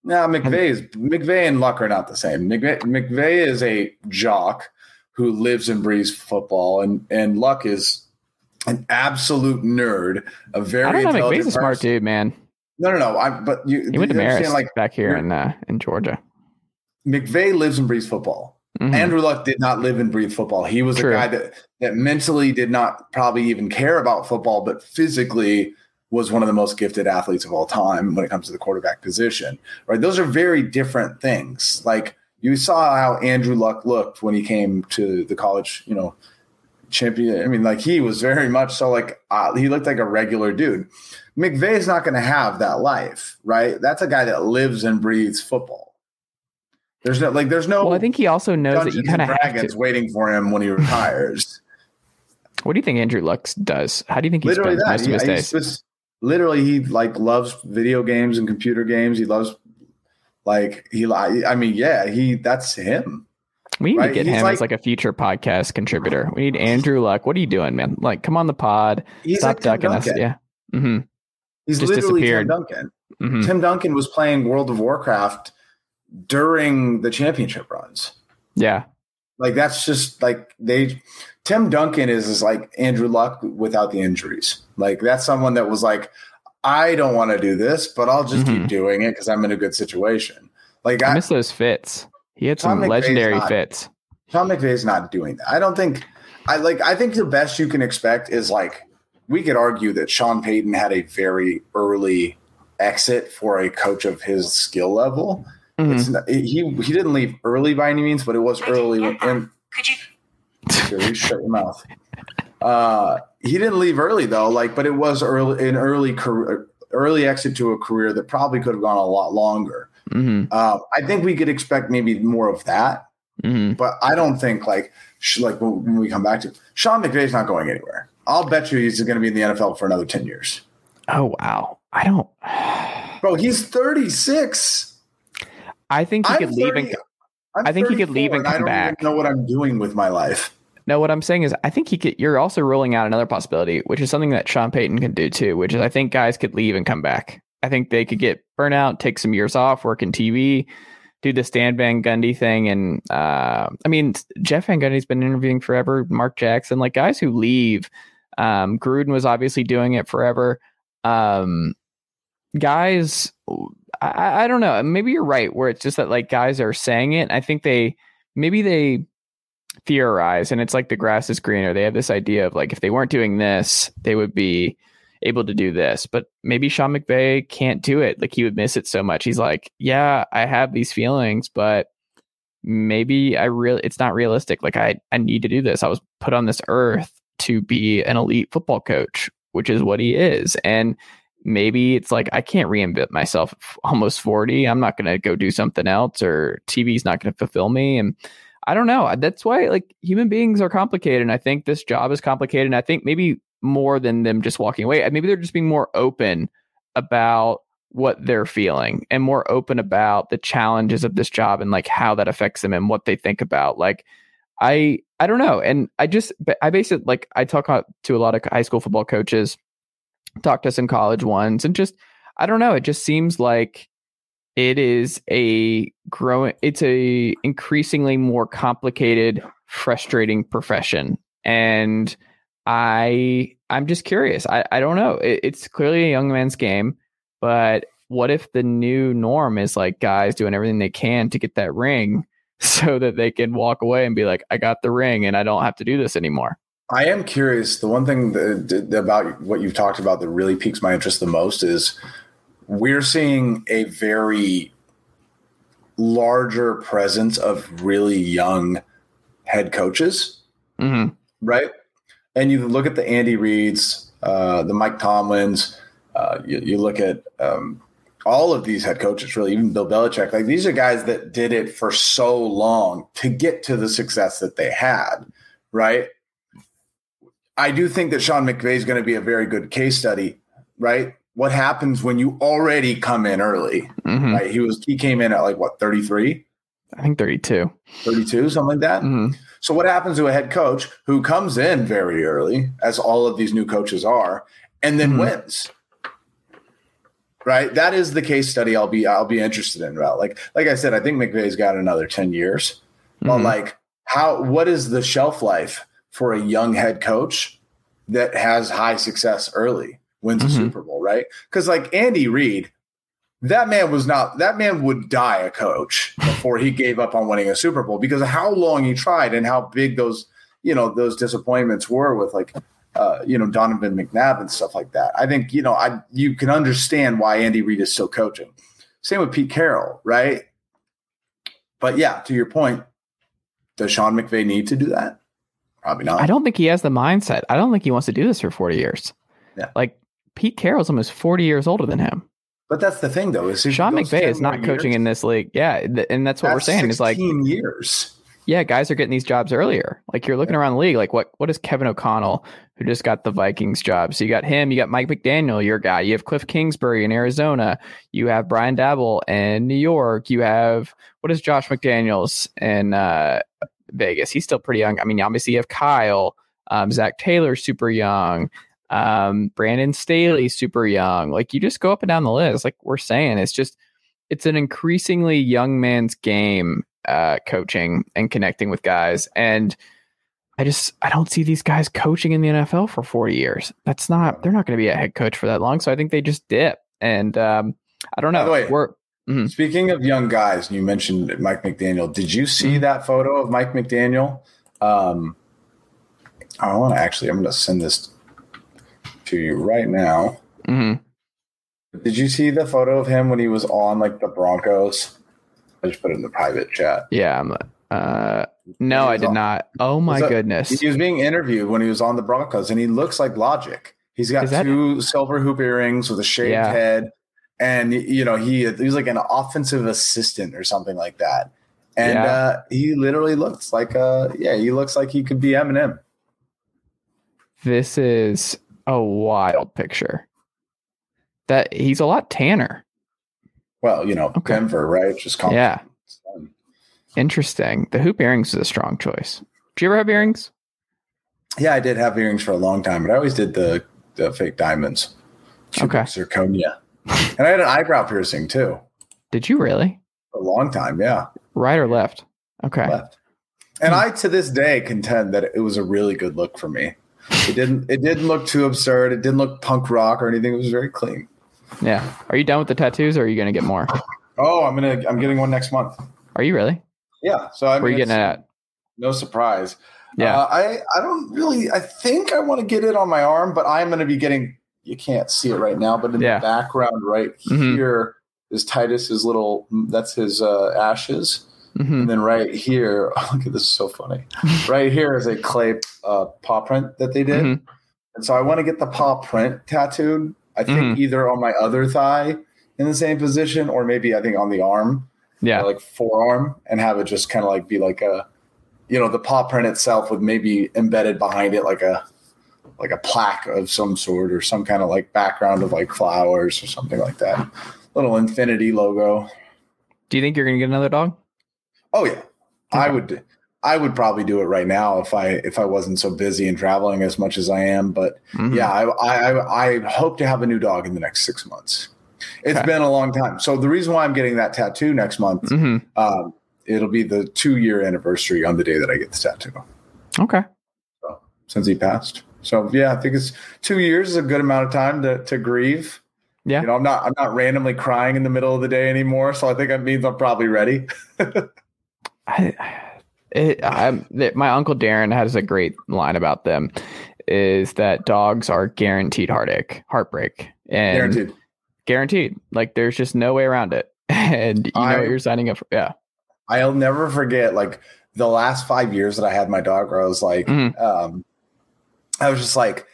[SPEAKER 3] No, McVay is McVay and Luck are not the same. McVay, McVay is a jock who lives and breathes football, and and Luck is an absolute nerd. A very I don't know. McVay's a
[SPEAKER 1] smart dude, man.
[SPEAKER 3] No, no, no. I, but you,
[SPEAKER 1] he went to Marist, like back here in uh, in Georgia.
[SPEAKER 3] McVay lives and breathes football. Mm-hmm. Andrew Luck did not live and breathe football. He was True. a guy that that mentally did not probably even care about football, but physically was one of the most gifted athletes of all time when it comes to the quarterback position. Right? Those are very different things. Like you saw how Andrew Luck looked when he came to the college, you know, champion. I mean, like he was very much so like uh, he looked like a regular dude. McVay is not going to have that life, right? That's a guy that lives and breathes football. There's no like there's no.
[SPEAKER 1] Well, I think he also knows Dungeons that you kind of have
[SPEAKER 3] to. waiting for him when he retires.
[SPEAKER 1] what do you think Andrew Lux does? How do you think he literally spends that. most of his days?
[SPEAKER 3] literally, he like loves video games and computer games. He loves like he. I mean, yeah, he. That's him.
[SPEAKER 1] We need right? to get he's him like, as like a future podcast contributor. We need Andrew Luck. What are you doing, man? Like, come on the pod. Stop like ducking us. Yeah. Mm-hmm.
[SPEAKER 3] He's Just literally disappeared. Tim Duncan. Mm-hmm. Tim Duncan was playing World of Warcraft during the championship runs.
[SPEAKER 1] Yeah.
[SPEAKER 3] Like that's just like they Tim Duncan is is like Andrew Luck without the injuries. Like that's someone that was like, I don't want to do this, but I'll just mm-hmm. keep doing it because I'm in a good situation. Like
[SPEAKER 1] I, I miss those fits. He had some legendary not, fits.
[SPEAKER 3] Tom McVay's not doing that. I don't think I like I think the best you can expect is like we could argue that Sean Payton had a very early exit for a coach of his skill level. Mm-hmm. Not, he he didn't leave early by any means, but it was early. And could you shut your mouth? Uh, he didn't leave early though. Like, but it was early an early career, early exit to a career that probably could have gone a lot longer. Mm-hmm. Uh, I think we could expect maybe more of that, mm-hmm. but I don't think like like when we come back to Sean McVay's not going anywhere. I'll bet you he's going to be in the NFL for another ten years.
[SPEAKER 1] Oh wow, I don't.
[SPEAKER 3] Bro, he's thirty six.
[SPEAKER 1] I think he I'm could 30, leave and. I'm I think he could leave and come back.
[SPEAKER 3] I don't
[SPEAKER 1] back.
[SPEAKER 3] know what I'm doing with my life.
[SPEAKER 1] No, what I'm saying is, I think he could. You're also ruling out another possibility, which is something that Sean Payton can do too. Which is, I think guys could leave and come back. I think they could get burnout, take some years off, work in TV, do the Stan Van Gundy thing, and uh, I mean, Jeff Van Gundy's been interviewing forever. Mark Jackson, like guys who leave. Um, Gruden was obviously doing it forever. Um, guys I, I don't know. Maybe you're right, where it's just that like guys are saying it. I think they maybe they theorize and it's like the grass is greener. They have this idea of like if they weren't doing this, they would be able to do this. But maybe Sean McVay can't do it. Like he would miss it so much. He's like, yeah, I have these feelings, but maybe I really it's not realistic. Like I I need to do this. I was put on this earth to be an elite football coach, which is what he is. And maybe it's like I can't reinvent myself almost 40. I'm not going to go do something else or TV's not going to fulfill me and I don't know. That's why like human beings are complicated and I think this job is complicated and I think maybe more than them just walking away. Maybe they're just being more open about what they're feeling and more open about the challenges of this job and like how that affects them and what they think about. Like I I don't know. And I just I basically like I talk to a lot of high school football coaches talked to some college ones, and just I don't know. It just seems like it is a growing. It's a increasingly more complicated, frustrating profession, and I I'm just curious. I I don't know. It, it's clearly a young man's game, but what if the new norm is like guys doing everything they can to get that ring so that they can walk away and be like, I got the ring and I don't have to do this anymore.
[SPEAKER 3] I am curious. The one thing that, about what you've talked about that really piques my interest the most is we're seeing a very larger presence of really young head coaches,
[SPEAKER 1] mm-hmm.
[SPEAKER 3] right? And you look at the Andy Reeds, uh, the Mike Tomlins, uh, you, you, look at um, all of these head coaches, really, even Bill Belichick, like these are guys that did it for so long to get to the success that they had, right? I do think that Sean McVay is going to be a very good case study, right? What happens when you already come in early,
[SPEAKER 1] mm-hmm.
[SPEAKER 3] right? He was he came in at like what 33?
[SPEAKER 1] I think 32.
[SPEAKER 3] 32, something like that.
[SPEAKER 1] Mm-hmm.
[SPEAKER 3] So what happens to a head coach who comes in very early, as all of these new coaches are, and then mm-hmm. wins? right? That is the case study I'll be I'll be interested in. About like like I said, I think McVay's got another ten years. Mm-hmm. But like, how what is the shelf life for a young head coach that has high success early, wins mm-hmm. a Super Bowl, right? Because like Andy Reid, that man was not that man would die a coach before he gave up on winning a Super Bowl because of how long he tried and how big those you know those disappointments were with like uh, you know, Donovan McNabb and stuff like that. I think, you know, I you can understand why Andy Reid is still coaching. Same with Pete Carroll, right? But yeah, to your point, does Sean McVay need to do that? Probably not.
[SPEAKER 1] I don't think he has the mindset. I don't think he wants to do this for 40 years.
[SPEAKER 3] Yeah.
[SPEAKER 1] Like Pete Carroll's almost 40 years older than him.
[SPEAKER 3] But that's the thing, though. Is
[SPEAKER 1] Sean McVay is not coaching in this league. Yeah, and that's what that's we're saying. Is like
[SPEAKER 3] years
[SPEAKER 1] yeah, guys are getting these jobs earlier. Like you're looking around the league, like what what is Kevin O'Connell, who just got the Vikings job? So you got him, you got Mike McDaniel, your guy. You have Cliff Kingsbury in Arizona. You have Brian Daboll in New York. You have what is Josh McDaniels in uh, Vegas? He's still pretty young. I mean, obviously you have Kyle, um, Zac Taylor, super young. Um, Brandon Staley, super young. Like you just go up and down the list. Like we're saying, it's just it's an increasingly young man's game uh, coaching and connecting with guys. And I just I don't see these guys coaching in the NFL for 40 years. That's not they're not going to be a head coach for that long. So I think they just dip. And um, I don't know. By
[SPEAKER 3] the way, We're, mm-hmm. speaking of young guys, you mentioned Mike McDaniel. Did you see mm-hmm. that photo of Mike McDaniel? Um, I want to actually. I'm going to send this to you right now.
[SPEAKER 1] Mm-hmm.
[SPEAKER 3] Did you see the photo of him when he was on like the Broncos? I just put it in the private chat.
[SPEAKER 1] Yeah, I'm. Uh, no, I did on, not. Oh my goodness!
[SPEAKER 3] He was being interviewed when he was on the Broncos, and he looks like Logic. He's got two silver hoop earrings with a shaved yeah. head, and you know he he's like an offensive assistant or something like that. And yeah. uh, he literally looks like uh yeah, he looks like he could be Eminem.
[SPEAKER 1] This is a wild picture. That he's a lot tanner.
[SPEAKER 3] Well, you know, okay. Denver, right? Just calm.
[SPEAKER 1] yeah. Interesting. The hoop earrings is a strong choice. Do you ever have earrings?
[SPEAKER 3] Yeah, I did have earrings for a long time, but I always did the the fake diamonds.
[SPEAKER 1] Okay.
[SPEAKER 3] Zirconia. And I had an eyebrow piercing too.
[SPEAKER 1] Did you really?
[SPEAKER 3] A long time, yeah.
[SPEAKER 1] Right or left? Okay. Left.
[SPEAKER 3] And. I to this day contend that it was a really good look for me. It didn't it didn't look too absurd. It didn't look punk rock or anything. It was very clean.
[SPEAKER 1] Yeah. Are you done with the tattoos, or are you going to get more?
[SPEAKER 3] Oh, I'm gonna. I'm getting one next month.
[SPEAKER 1] Are you really?
[SPEAKER 3] Yeah. So I'm.
[SPEAKER 1] Where are you getting it at?
[SPEAKER 3] No surprise.
[SPEAKER 1] Yeah.
[SPEAKER 3] Uh, I I don't really. I think I want to get it on my arm, but I'm going to be getting. You can't see it right now, but in yeah. the background, right mm-hmm. here is Titus's little. That's his uh, ashes. Mm-hmm. And then right here, oh, look at this, is so funny. right here is a clay uh, paw print that they did, mm-hmm. and so I want to get the paw print tattooed I think mm-hmm. either on my other thigh in the same position, or maybe I think on the arm,
[SPEAKER 1] yeah,
[SPEAKER 3] like forearm, and have it just kind of like be like a, you know, the paw print itself with maybe embedded behind it like a, like a plaque of some sort or some kind of like background of like flowers or something like that. Little infinity logo.
[SPEAKER 1] Do you think you're gonna get another dog?
[SPEAKER 3] Oh yeah, okay. I would. I would probably do it right now if I if I wasn't so busy and traveling as much as I am. But mm-hmm. yeah, I, I I hope to have a new dog in the next six months. It's okay. been a long time. So the reason why I'm getting that tattoo next month, mm-hmm. um, it'll be the two year anniversary on the day that I get the tattoo.
[SPEAKER 1] Okay.
[SPEAKER 3] So, since he passed. So yeah, I think it's two years is a good amount of time to to grieve. Yeah. You know, I'm not I'm not randomly crying in the middle of the day anymore. So I think that means I'm probably ready.
[SPEAKER 1] I it, my uncle Darren has a great line about them. Is that dogs are guaranteed heartache, heartbreak, and guaranteed. guaranteed. Like there's just no way around it, and you I, know what you're signing up for. Yeah,
[SPEAKER 3] I'll never forget like the last five years that I had my dog. Where I was like, mm-hmm. um, I was just like,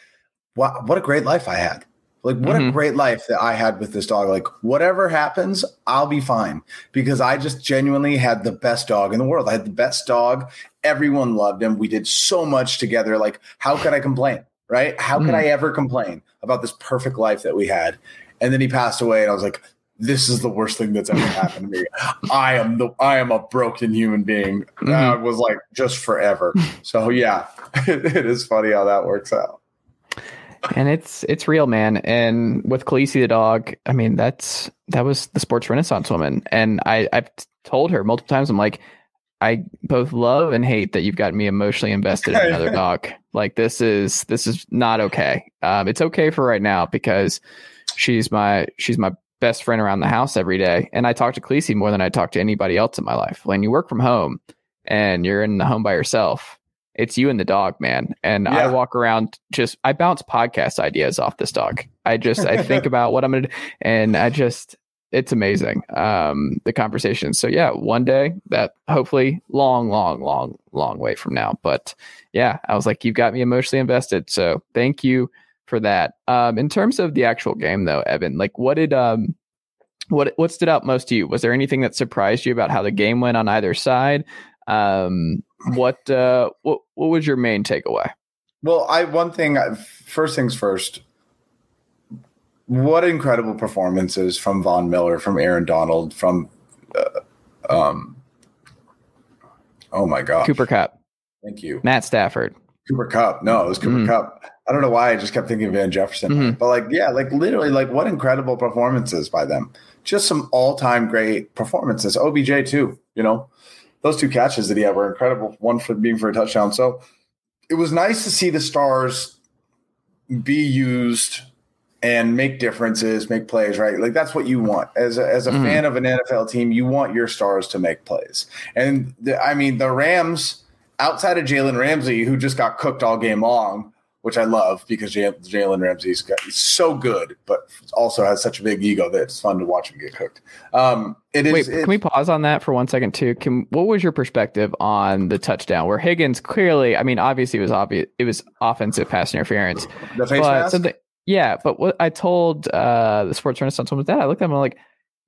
[SPEAKER 3] wow, what a great life I had. Like, what mm-hmm. a great life that I had with this dog. Like, whatever happens, I'll be fine because I just genuinely had the best dog in the world. I had the best dog. Everyone loved him. We did so much together. Like, how could I complain? Right? How mm-hmm. could I ever complain about this perfect life that we had? And then he passed away, and I was like, this is the worst thing that's ever happened to me. I am the I am a broken human being. Mm-hmm. I was like just forever. So yeah, it is funny how that works out
[SPEAKER 1] and it's it's real, man. And with Khaleesi the dog, I mean, that's that was the sports renaissance woman. And I I've told her multiple times, I'm like, I both love and hate that you've got me emotionally invested in another dog. Like this is this is not okay. Um, it's okay for right now because she's my she's my best friend around the house every day, and I talk to Khaleesi more than I talk to anybody else in my life. When you work from home and you're in the home by yourself, it's you and the dog, man. And yeah. I walk around just I bounce podcast ideas off this dog. I just I think about what I'm gonna do, and I just it's amazing. Um the conversation. So yeah, one day that hopefully long, long, long, long way from now. But yeah, I was like, you've got me emotionally invested. So thank you for that. Um in terms of the actual game though, Evan, like what did um what what stood out most to you? Was there anything that surprised you about how the game went on either side? Um what uh, what what was your main takeaway?
[SPEAKER 3] Well, I one thing first things first. What incredible performances from Von Miller, from Aaron Donald, from uh, um, oh my god,
[SPEAKER 1] Cooper Kupp.
[SPEAKER 3] Thank you,
[SPEAKER 1] Matt Stafford.
[SPEAKER 3] Cooper Kupp. No, it was Cooper mm. Kupp. I don't know why I just kept thinking of Van Jefferson, mm-hmm. but like, yeah, like literally, like what incredible performances by them. Just some all-time great performances. OBJ too, you know those two catches that he had were incredible. One for being for a touchdown. So it was nice to see the stars be used and make differences, make plays, right? Like that's what you want as a, as a mm-hmm. fan of an NFL team. You want your stars to make plays, and the, I mean the Rams outside of Jalen Ramsey, who just got cooked all game long which I love because Jalen Ramsey's got, so good, but also has such a big ego that it's fun to watch him get cooked. Um, it is.
[SPEAKER 1] Wait, it, can we pause on that for one second too? Can what was your perspective on the touchdown where Higgins clearly? I mean, obviously it was obvious it was offensive pass interference.
[SPEAKER 3] The face but
[SPEAKER 1] something, yeah. But what I told uh, the Sports Renaissance was that I looked at him I'm like,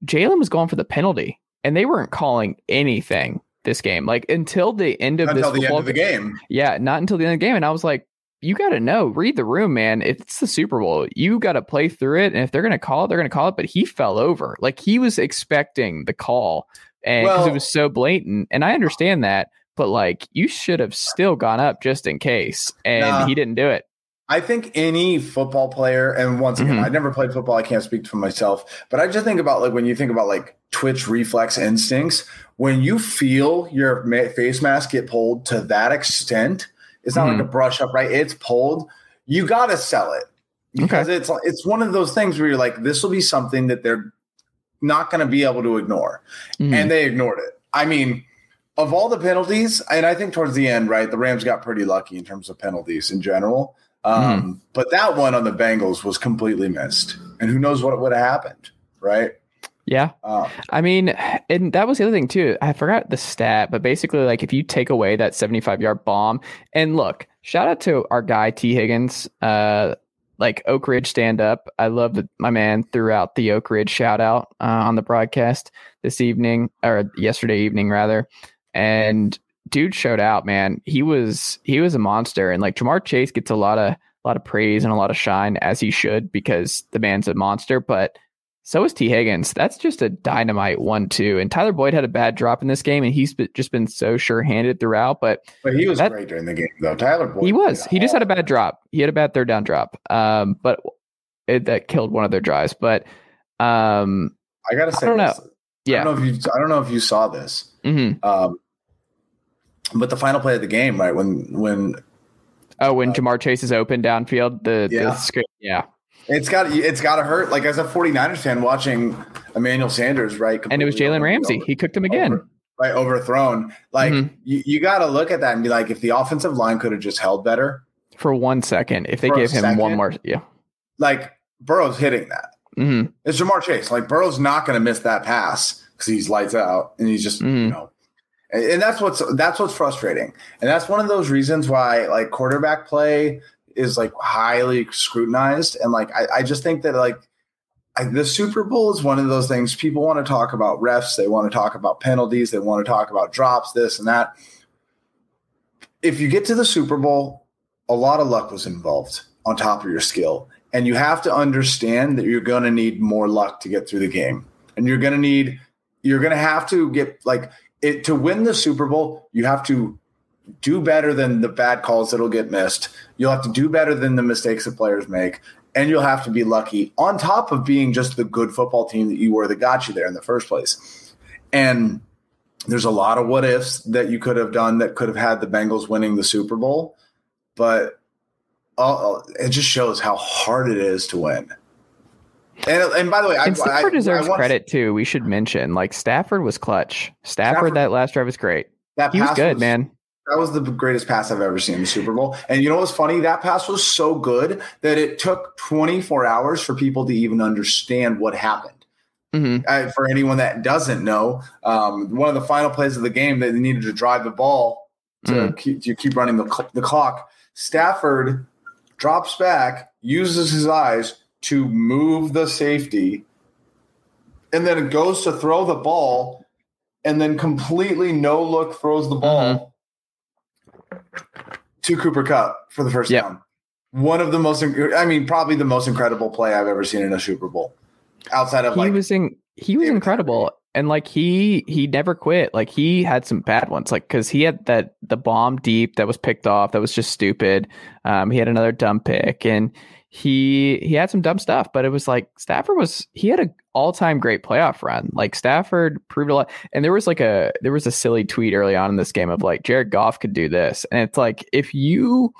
[SPEAKER 1] Jalen was going for the penalty, and they weren't calling anything this game. Like until the end of
[SPEAKER 3] until
[SPEAKER 1] this
[SPEAKER 3] the end of the game.
[SPEAKER 1] Yeah, not until the end of the game. And I was like, you got to know, read the room, man. If it's the Super Bowl, you got to play through it. And if they're going to call it, they're going to call it. But he fell over. Like he was expecting the call and because well, it was so blatant. And I understand that. But like you should have still gone up just in case. And nah, he didn't do it.
[SPEAKER 3] I think any football player, and once again, mm-hmm. I never played football. I can't speak for myself. But I just think about like when you think about like twitch reflex instincts, when you feel your face mask get pulled to that extent it's not mm-hmm. like a brush up, right? It's pulled. You got to sell it because okay. it's it's one of those things where you're like, this will be something that they're not going to be able to ignore, mm-hmm. and they ignored it. I mean, of all the penalties, and I think towards the end, right, the Rams got pretty lucky in terms of penalties in general. Um, mm-hmm. But that one on the Bengals was completely missed, and who knows what would have happened, right?
[SPEAKER 1] Yeah. Um, I mean, and that was the other thing too. I forgot the stat, but basically, like if you take away that 75 yard bomb, and look, shout out to our guy Tee Higgins, uh, like Oak Ridge stand up. I love that my man threw out the Oak Ridge shout out uh, on the broadcast this evening or yesterday evening rather, and dude showed out, man. He was he was a monster, and like Ja'Marr Chase gets a lot of a lot of praise and a lot of shine as he should because the man's a monster, but So is Tee Higgins. That's just a dynamite one two. And Tyler Boyd had a bad drop in this game, and he's just been so sure handed throughout. But
[SPEAKER 3] but he was that, great during the game, though. Tyler Boyd.
[SPEAKER 1] He was. He just had a bad drop. He had a bad third down drop. Um, but it, that killed one of their drives. But um,
[SPEAKER 3] I gotta say,
[SPEAKER 1] I don't know.
[SPEAKER 3] Yeah, I don't know if you. I don't know if you saw this.
[SPEAKER 1] Mm-hmm.
[SPEAKER 3] Um, but the final play of the game, right when when
[SPEAKER 1] oh when uh, Ja'Marr Chase is open downfield, the yeah. the screen, yeah.
[SPEAKER 3] It's got it's got to hurt. Like as a 49ers fan watching Emmanuel Sanders, right?
[SPEAKER 1] And it was Jalen Ramsey. Over, he cooked him again.
[SPEAKER 3] Over, right, overthrown. Like mm-hmm. you, you got to look at that and be like, if the offensive line could have just held better
[SPEAKER 1] for one second, if they gave him second, one more, yeah.
[SPEAKER 3] Like Burrow's hitting that.
[SPEAKER 1] Mm-hmm.
[SPEAKER 3] It's Ja'Marr Chase. Like Burrow's not going to miss that pass because he's lights out and he's just mm-hmm. you know. And, and that's what's that's what's frustrating, and that's one of those reasons why like quarterback play is like highly scrutinized, and like I, I just think that like I, the Super Bowl is one of those things people want to talk about refs, they want to talk about penalties, they want to talk about drops, this and that. If you get to the Super Bowl, a lot of luck was involved on top of your skill. And you have to understand that you're going to need more luck to get through the game. And you're going to need, you're going to have to get like it to win the Super Bowl, you have to do better than the bad calls that'll get missed. You'll have to do better than the mistakes that players make. And you'll have to be lucky on top of being just the good football team that you were that got you there in the first place. And there's a lot of what ifs that you could have done that could have had the Bengals winning the Super Bowl. But uh, it just shows how hard it is to win. And, and by the way,
[SPEAKER 1] and I, Stafford I, deserves I credit too. We should mention like Stafford was clutch. Stafford, Stafford that last drive was great. That he was good, was, man.
[SPEAKER 3] That was the greatest pass I've ever seen in the Super Bowl. And you know what's funny? That pass was so good that it took 24 hours for people to even understand what happened.
[SPEAKER 1] Mm-hmm.
[SPEAKER 3] Uh, for anyone that doesn't know, um, one of the final plays of the game that they needed to drive the ball to, mm. keep, to keep running the, the clock. Stafford drops back, uses his eyes to move the safety, and then goes to throw the ball, and then completely no look throws the ball mm-hmm. To Cooper Kupp for the first yep. down. One of the most, I mean, probably the most incredible play I've ever seen in a Super Bowl. Outside of
[SPEAKER 1] he
[SPEAKER 3] like,
[SPEAKER 1] was in, he was incredible and like he he never quit like he had some bad ones like because he had that the bomb deep that was picked off that was just stupid um he had another dumb pick and he he had some dumb stuff but it was like stafford was he had a all-time great playoff run. Like stafford proved a lot and there was like a there was a silly tweet early on in this game of like jared goff could do this. And it's like if you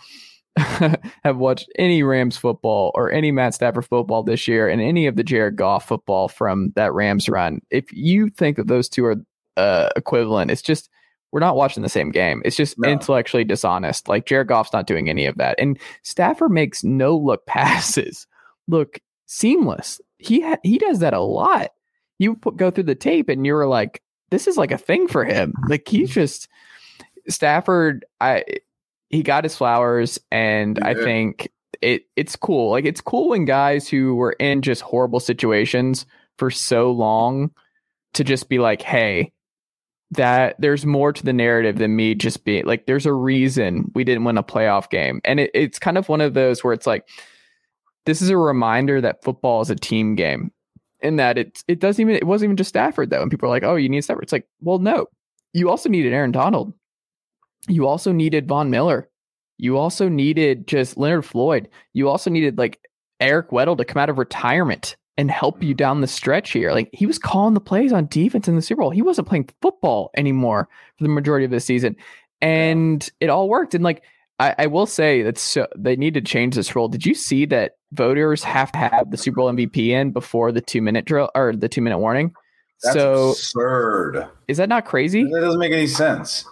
[SPEAKER 1] have watched any Rams football or any Matt Stafford football this year and any of the Jared Goff football from that Rams run, if you think that those two are uh, equivalent, it's just we're not watching the same game. It's just no. intellectually dishonest. Like Jared Goff's not doing any of that, and Stafford makes no look passes look seamless. He ha- he does that a lot. You put, go through the tape and you're like, this is like a thing for him. Like he's mm-hmm. just Stafford. I he got his flowers, and yeah. I think it it's cool. Like it's cool when guys who were in just horrible situations for so long to just be like, hey, that there's more to the narrative than me just being like there's a reason we didn't win a playoff game. And it, it's kind of one of those where it's like this is a reminder that football is a team game. and that it it doesn't even it wasn't even just Stafford though. And people are like, oh, you need Stafford. It's like, well, no. You also needed Aaron Donald. You also needed Von Miller. You also needed just Leonard Floyd. You also needed like Eric Weddle to come out of retirement and help you down the stretch here. Like he was calling the plays on defense in the Super Bowl. He wasn't playing football anymore for the majority of the season. And it all worked. And like I, I will say that so they need to change this rule. Did you see that voters have to have the Super Bowl MVP in before the two minute drill or the two minute warning?
[SPEAKER 3] That's so absurd.
[SPEAKER 1] Is that not crazy?
[SPEAKER 3] That doesn't make any sense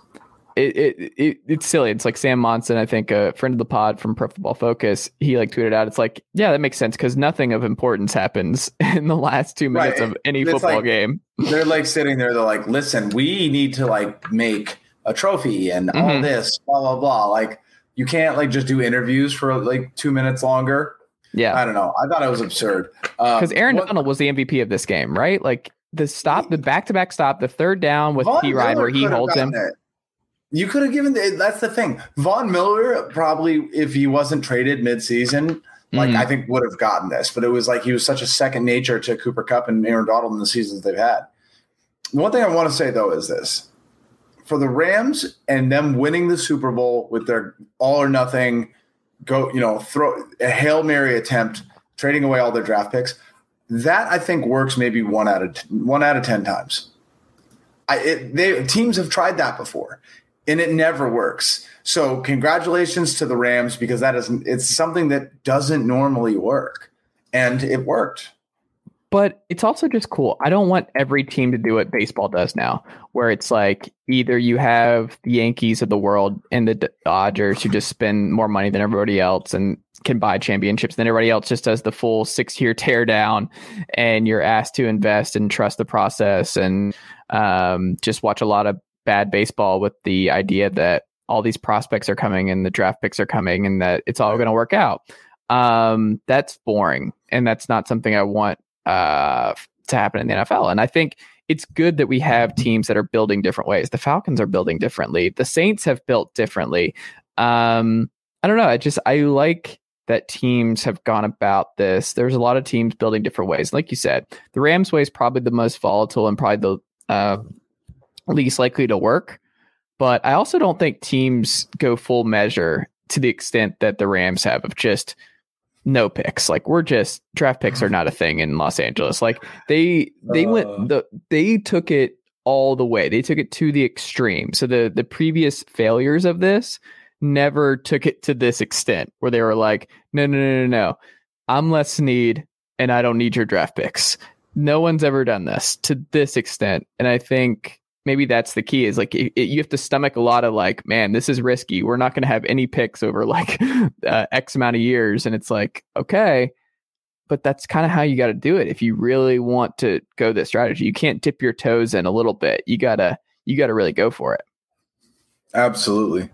[SPEAKER 1] it, it, it, it's silly. It's like Sam Monson, I think a friend of the pod from Pro Football Focus. He like tweeted out, "It's like, yeah, that makes sense because nothing of importance happens in the last two minutes right. of any it's football
[SPEAKER 3] like,
[SPEAKER 1] game."
[SPEAKER 3] They're like sitting there. They're like, "Listen, we need to like make a trophy and mm-hmm. all this, blah blah blah." Like, you can't like just do interviews for like two minutes longer.
[SPEAKER 1] Yeah,
[SPEAKER 3] I don't know. I thought it was absurd
[SPEAKER 1] because um, Aaron what, Donald was the MVP of this game, right? Like the stop, the back to back stop, the third down with P Ryan where he holds him. It.
[SPEAKER 3] You could have given the, that's the thing. Von Miller probably, if he wasn't traded midseason, like
[SPEAKER 1] Mhm.
[SPEAKER 3] I think would have gotten this, but it was like he was such a second nature to Cooper Kupp and Aaron Donald in the seasons they've had. The one thing I want to say though is this: for the Rams and them winning the Super Bowl with their all or nothing, go you know throw a hail mary attempt, trading away all their draft picks. That I think works maybe one out of one out of ten times. I, it, they, teams have tried that before, and it never works. So congratulations to the Rams because that is it's something that doesn't normally work, and it worked.
[SPEAKER 1] But it's also just cool. I don't want every team to do what baseball does now, where it's like either you have the Yankees of the world and the Dodgers who just spend more money than everybody else and can buy championships, then everybody else just does the full six year tear down, and you're asked to invest and trust the process and um, just watch a lot of bad baseball with the idea that all these prospects are coming and the draft picks are coming and that it's all going to work out. Um, that's boring, and that's not something I want uh, to happen in the NFL. And I think it's good that we have teams that are building different ways. The Falcons are building differently. The Saints have built differently. Um, I don't know. I just I like that teams have gone about this. There's a lot of teams building different ways. Like you said, the Rams way is probably the most volatile and probably the uh, least likely to work. But I also don't think teams go full measure to the extent that the Rams have of just no picks. Like we're just draft picks are not a thing in Los Angeles. Like they they
[SPEAKER 3] Uh.
[SPEAKER 1] went the they took it all the way. They took it to the extreme. So the the previous failures of this never took it to this extent where they were like, no, no, no, no, no. I'm less need and I don't need your draft picks. No one's ever done this to this extent. And I think maybe that's the key is like it, it- you have to stomach a lot of like, man, this is risky. We're not going to have any picks over like uh, X amount of years. And it's like, okay, but that's kind of how you got to do it. If you really want to go this strategy, you can't dip your toes in a little bit. You gotta, you gotta really go for it.
[SPEAKER 3] Absolutely.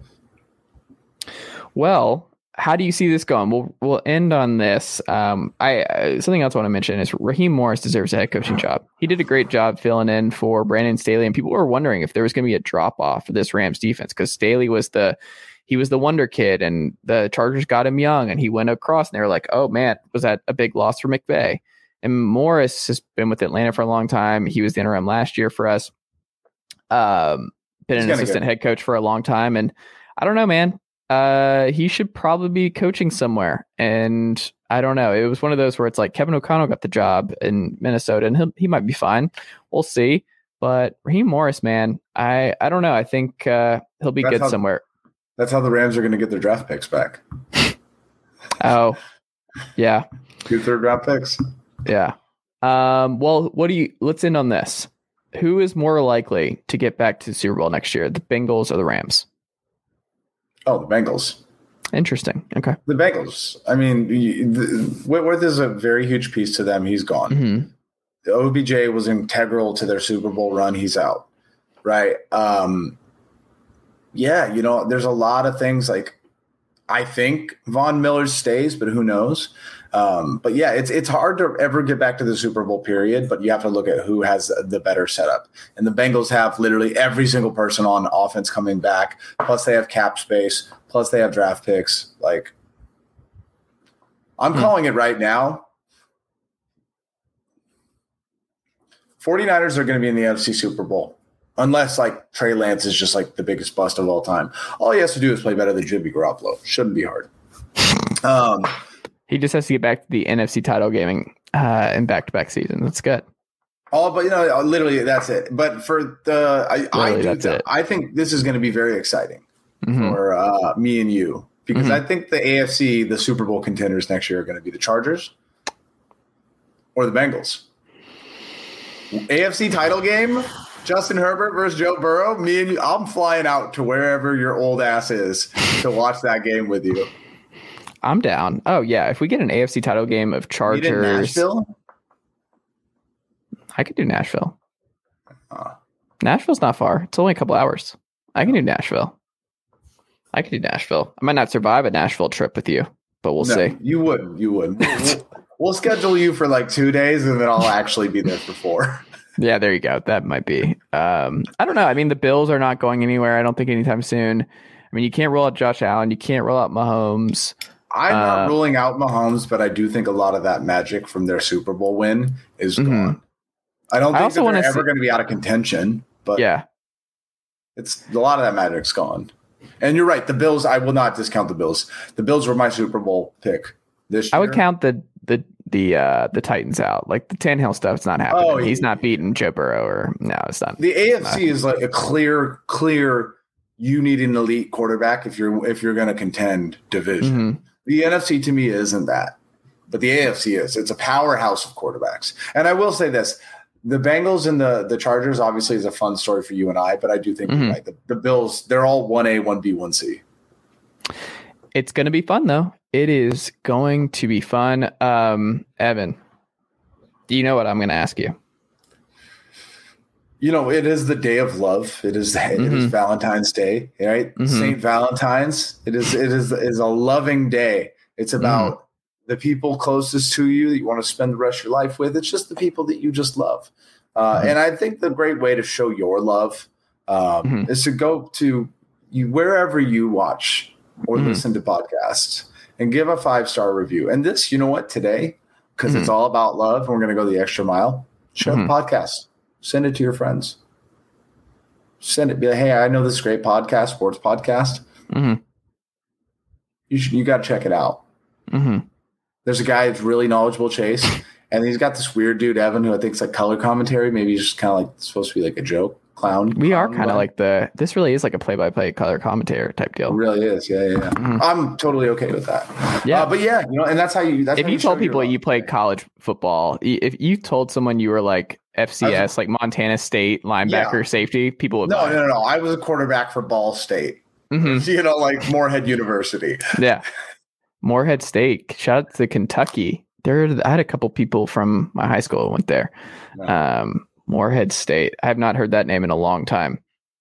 [SPEAKER 1] Well, how do you see this going? We'll we'll end on this. Um, I uh, something else I want to mention is Raheem Morris deserves a head coaching job. He did a great job filling in for Brandon Staley, and people were wondering if there was going to be a drop off for this Rams defense because Staley was the he was the wonder kid, and the Chargers got him young, and he went across, and they were like, "Oh man, was that a big loss for McVay?" And Morris has been with Atlanta for a long time. He was the interim last year for us. Um, been
[SPEAKER 3] He's
[SPEAKER 1] an assistant
[SPEAKER 3] go.
[SPEAKER 1] head coach for a long time, and I don't know, man uh, he should probably be coaching somewhere. And I don't know. It was one of those where it's like Kevin O'Connell got the job in Minnesota, and he he might be fine. We'll see. But Raheem Morris, man, I I don't know. I think uh, he'll be
[SPEAKER 3] That's
[SPEAKER 1] good
[SPEAKER 3] how-
[SPEAKER 1] somewhere.
[SPEAKER 3] That's how the Rams are going to get their draft picks back.
[SPEAKER 1] Oh, yeah,
[SPEAKER 3] Two third round picks.
[SPEAKER 1] yeah. Um, well, what do you? Let's end on this. Who is more likely to get back to the Super Bowl next year, the Bengals or the Rams?
[SPEAKER 3] Oh, the Bengals.
[SPEAKER 1] Interesting. Okay.
[SPEAKER 3] The Bengals. I mean, the, Whitworth is a very huge piece to them. He's gone.
[SPEAKER 1] hmm
[SPEAKER 3] OBJ was integral to their Super Bowl run. He's out, right? Um, yeah, you know, there's a lot of things like I think Von Miller stays, but who knows? Um, but yeah, it's it's hard to ever get back to the Super Bowl period. But you have to look at who has the better setup. And the Bengals have literally every single person on offense coming back. Plus, they have cap space. Plus, they have draft picks. Like, I'm
[SPEAKER 1] Hmm.
[SPEAKER 3] calling it right now. 49ers are going to be in the NFC Super Bowl. Unless like Trey Lance is just like the biggest bust of all time. All he has to do is play better than Jimmy Garoppolo. Shouldn't be hard. Um,
[SPEAKER 1] He just has to get back to the NFC title gaming uh, in back to back season. That's good.
[SPEAKER 3] all but you know, literally that's it. But for the I, I, do,
[SPEAKER 1] it.
[SPEAKER 3] I think this is going to be very exciting
[SPEAKER 1] Mhm.
[SPEAKER 3] for uh, me and you because
[SPEAKER 1] Mhm.
[SPEAKER 3] I think the AFC, the Super Bowl contenders next year are going to be the Chargers or the Bengals. AFC title game, Justin Herbert versus Joe Burrow. Me and you, I'm flying out to wherever your old ass is to watch that game with you.
[SPEAKER 1] I'm down. Oh yeah, if we get an AFC title game of Chargers,
[SPEAKER 3] Nashville.
[SPEAKER 1] I could do Nashville.
[SPEAKER 3] Uh,
[SPEAKER 1] Nashville's not far. It's only a couple hours. I can do Nashville. I can do Nashville. I might not survive a Nashville trip with you, but we'll
[SPEAKER 3] no,
[SPEAKER 1] see.
[SPEAKER 3] You wouldn't. You wouldn't. We'll, we'll schedule you for like two days, and then I'll actually be there for four.
[SPEAKER 1] Yeah, there you go. That might be. Um, I don't know. I mean, the Bills are not going anywhere. I don't think anytime soon. I mean, you can't roll out Josh Allen. You can't roll out Mahomes.
[SPEAKER 3] I'm not
[SPEAKER 1] Uh,
[SPEAKER 3] ruling out Mahomes, but I do think a lot of that magic from their Super Bowl win is
[SPEAKER 1] Mhm.
[SPEAKER 3] gone. I don't
[SPEAKER 1] I
[SPEAKER 3] think
[SPEAKER 1] wanna
[SPEAKER 3] they're ever
[SPEAKER 1] see-
[SPEAKER 3] going to be out of contention, but
[SPEAKER 1] yeah.
[SPEAKER 3] it's a lot of that magic's gone. And you're right. The Bills, I will not discount the Bills. The Bills were my Super Bowl pick this year.
[SPEAKER 1] I would count the the the uh the Titans out. Like the Tannehill stuff's not happening.
[SPEAKER 3] Oh,
[SPEAKER 1] He's
[SPEAKER 3] yeah.
[SPEAKER 1] not beating Joe Burrow or no, it's not.
[SPEAKER 3] The AFC is like a clear, clear. You need an elite quarterback if you're if you're going to contend division.
[SPEAKER 1] Mhm.
[SPEAKER 3] The NFC to me isn't that, but the AFC is. It's a powerhouse of quarterbacks. And I will say this: the Bengals and the the Chargers obviously is a fun story for you and I, but I do think
[SPEAKER 1] Mhm.
[SPEAKER 3] right. The, the Bills, they're all one A, one B, one C.
[SPEAKER 1] It's going to be fun though. It is going to be fun. Um, Evan, do you know what I'm going to ask you?
[SPEAKER 3] You know, it is the day of love. It is it is
[SPEAKER 1] Mhm.
[SPEAKER 3] Valentine's Day, right?
[SPEAKER 1] Mhm.
[SPEAKER 3] Saint Valentine's. It is it is is a loving day. It's about the people closest to you that you want to spend the rest of your life with. It's just the people that you just love. Uh,
[SPEAKER 1] Mhm.
[SPEAKER 3] And I think the great way to show your love um, is to go to you wherever you watch or listen to podcasts and give a five star review. And this, you know what, today, because it's all about love, and we're going to go the extra mile. Share the podcast. Send it to your friends. Send it. Be like, hey, I know this great podcast, sports podcast.
[SPEAKER 1] hmm
[SPEAKER 3] You should, you got to check it out.
[SPEAKER 1] hmm
[SPEAKER 3] There's a guy that's really knowledgeable, Chase, and he's got this weird dude Evan who I think's like color commentary. Maybe he's just kind of like supposed to be like a joke clown.
[SPEAKER 1] We are kind of like the. This really is like a play-by-play color commentator type
[SPEAKER 3] It
[SPEAKER 1] deal.
[SPEAKER 3] really is. Yeah, yeah. yeah.
[SPEAKER 1] Mhm.
[SPEAKER 3] I'm totally okay with that.
[SPEAKER 1] Yeah.
[SPEAKER 3] Uh, but yeah, you know, and that's how you. That's
[SPEAKER 1] if you
[SPEAKER 3] show
[SPEAKER 1] told people you played college football, if you told someone you were like FCS, like Montana State linebacker,
[SPEAKER 3] Yeah.
[SPEAKER 1] safety, people would.
[SPEAKER 3] No, no, no, no. I was a quarterback for Ball State.
[SPEAKER 1] Mhm.
[SPEAKER 3] You know, like Morehead University.
[SPEAKER 1] Yeah. Morehead State. Shout out to Kentucky. There, I had a couple people from my high school who went there. Um, Morehead State. I have not heard that name in a long time.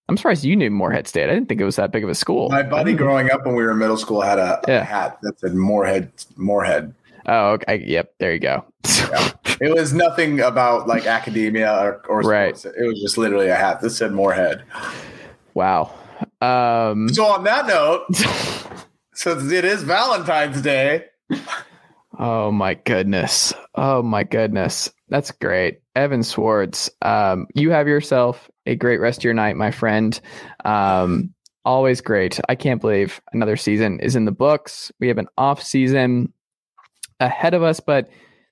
[SPEAKER 1] I'm surprised you knew Morehead State. I didn't think it was that big of a school.
[SPEAKER 3] My buddy growing up when we were in middle school had a, a hat that said Morehead. Morehead.
[SPEAKER 1] Oh, okay. Yep. There you go.
[SPEAKER 3] It was nothing about like academia or, or
[SPEAKER 1] Right.
[SPEAKER 3] sports. It was just literally a hat that said Morehead.
[SPEAKER 1] wow. Um,
[SPEAKER 3] So on that note, since it is Valentine's Day,
[SPEAKER 1] Oh my goodness. Oh my goodness. That's great. Evan Sowards, um, you have yourself a great rest of your night, my friend. Um, always great. I can't believe another season is in the books. We have an off season ahead of us, but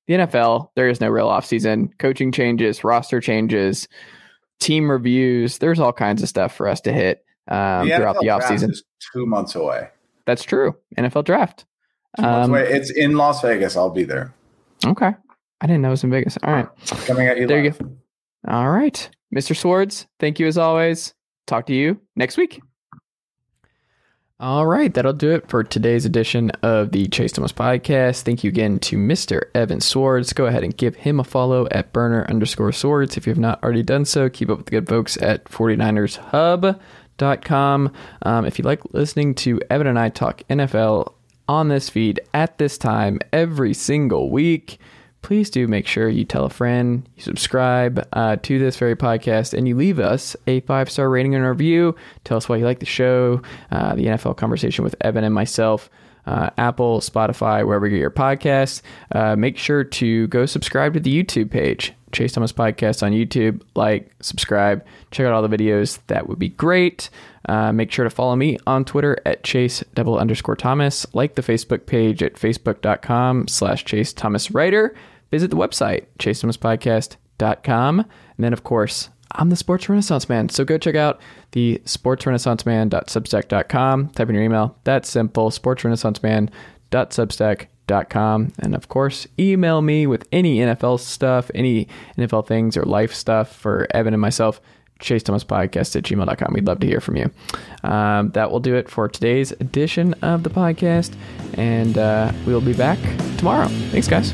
[SPEAKER 1] the NFL, there is no real off season. Coaching changes, roster changes, team reviews. There's all kinds of stuff for us to hit um, throughout
[SPEAKER 3] NFL
[SPEAKER 1] the off
[SPEAKER 3] draft
[SPEAKER 1] season.
[SPEAKER 3] is two months away.
[SPEAKER 1] That's true. NFL draft.
[SPEAKER 3] Two months
[SPEAKER 1] Um,
[SPEAKER 3] away. It's in Las Vegas. I'll be there.
[SPEAKER 1] Okay. I didn't know it was in Vegas. All right.
[SPEAKER 3] Coming at you.
[SPEAKER 1] There you
[SPEAKER 3] live.
[SPEAKER 1] All right. Mr. Sowards, thank you as always. Talk to you next week. All right, that'll do it for today's edition of the Chase Thomas podcast. Thank you again to Mr. Evan Sowards. Go ahead and give him a follow at burner underscore swords if you have not already done so. Keep up with the good folks at 49ershub.com. Um, if you like listening to Evan and I talk NFL on this feed at this time every single week, please do make sure you tell a friend, you subscribe uh, to this very podcast, and you leave us a five star rating and review. Tell us why you like the show, uh, the NFL conversation with Evan and myself. Uh, Apple, Spotify, wherever you get your podcasts. Uh, make sure to go subscribe to the YouTube page, Chase Thomas Podcast on YouTube. Like, subscribe, check out all the videos. That would be great. Uh, make sure to follow me on Twitter at Chase double underscore Thomas. Like the Facebook page at facebook.com slash Chase Thomas Writer. Visit the website, chasethomaspodcast.com. And then, of course, I'm the Sports Renaissance Man. So go check out the sportsrenaissanceman.substack.com. Type in your email. That's simple. Sportsrenaissanceman.substack.com. And of course, email me with any NFL stuff, any NFL things or life stuff for Evan and myself. Chase Thomas Podcast at gmail.com. We'd love to hear from you. Um, that will do it for today's edition of the podcast. And uh, we'll be back tomorrow. Thanks, guys.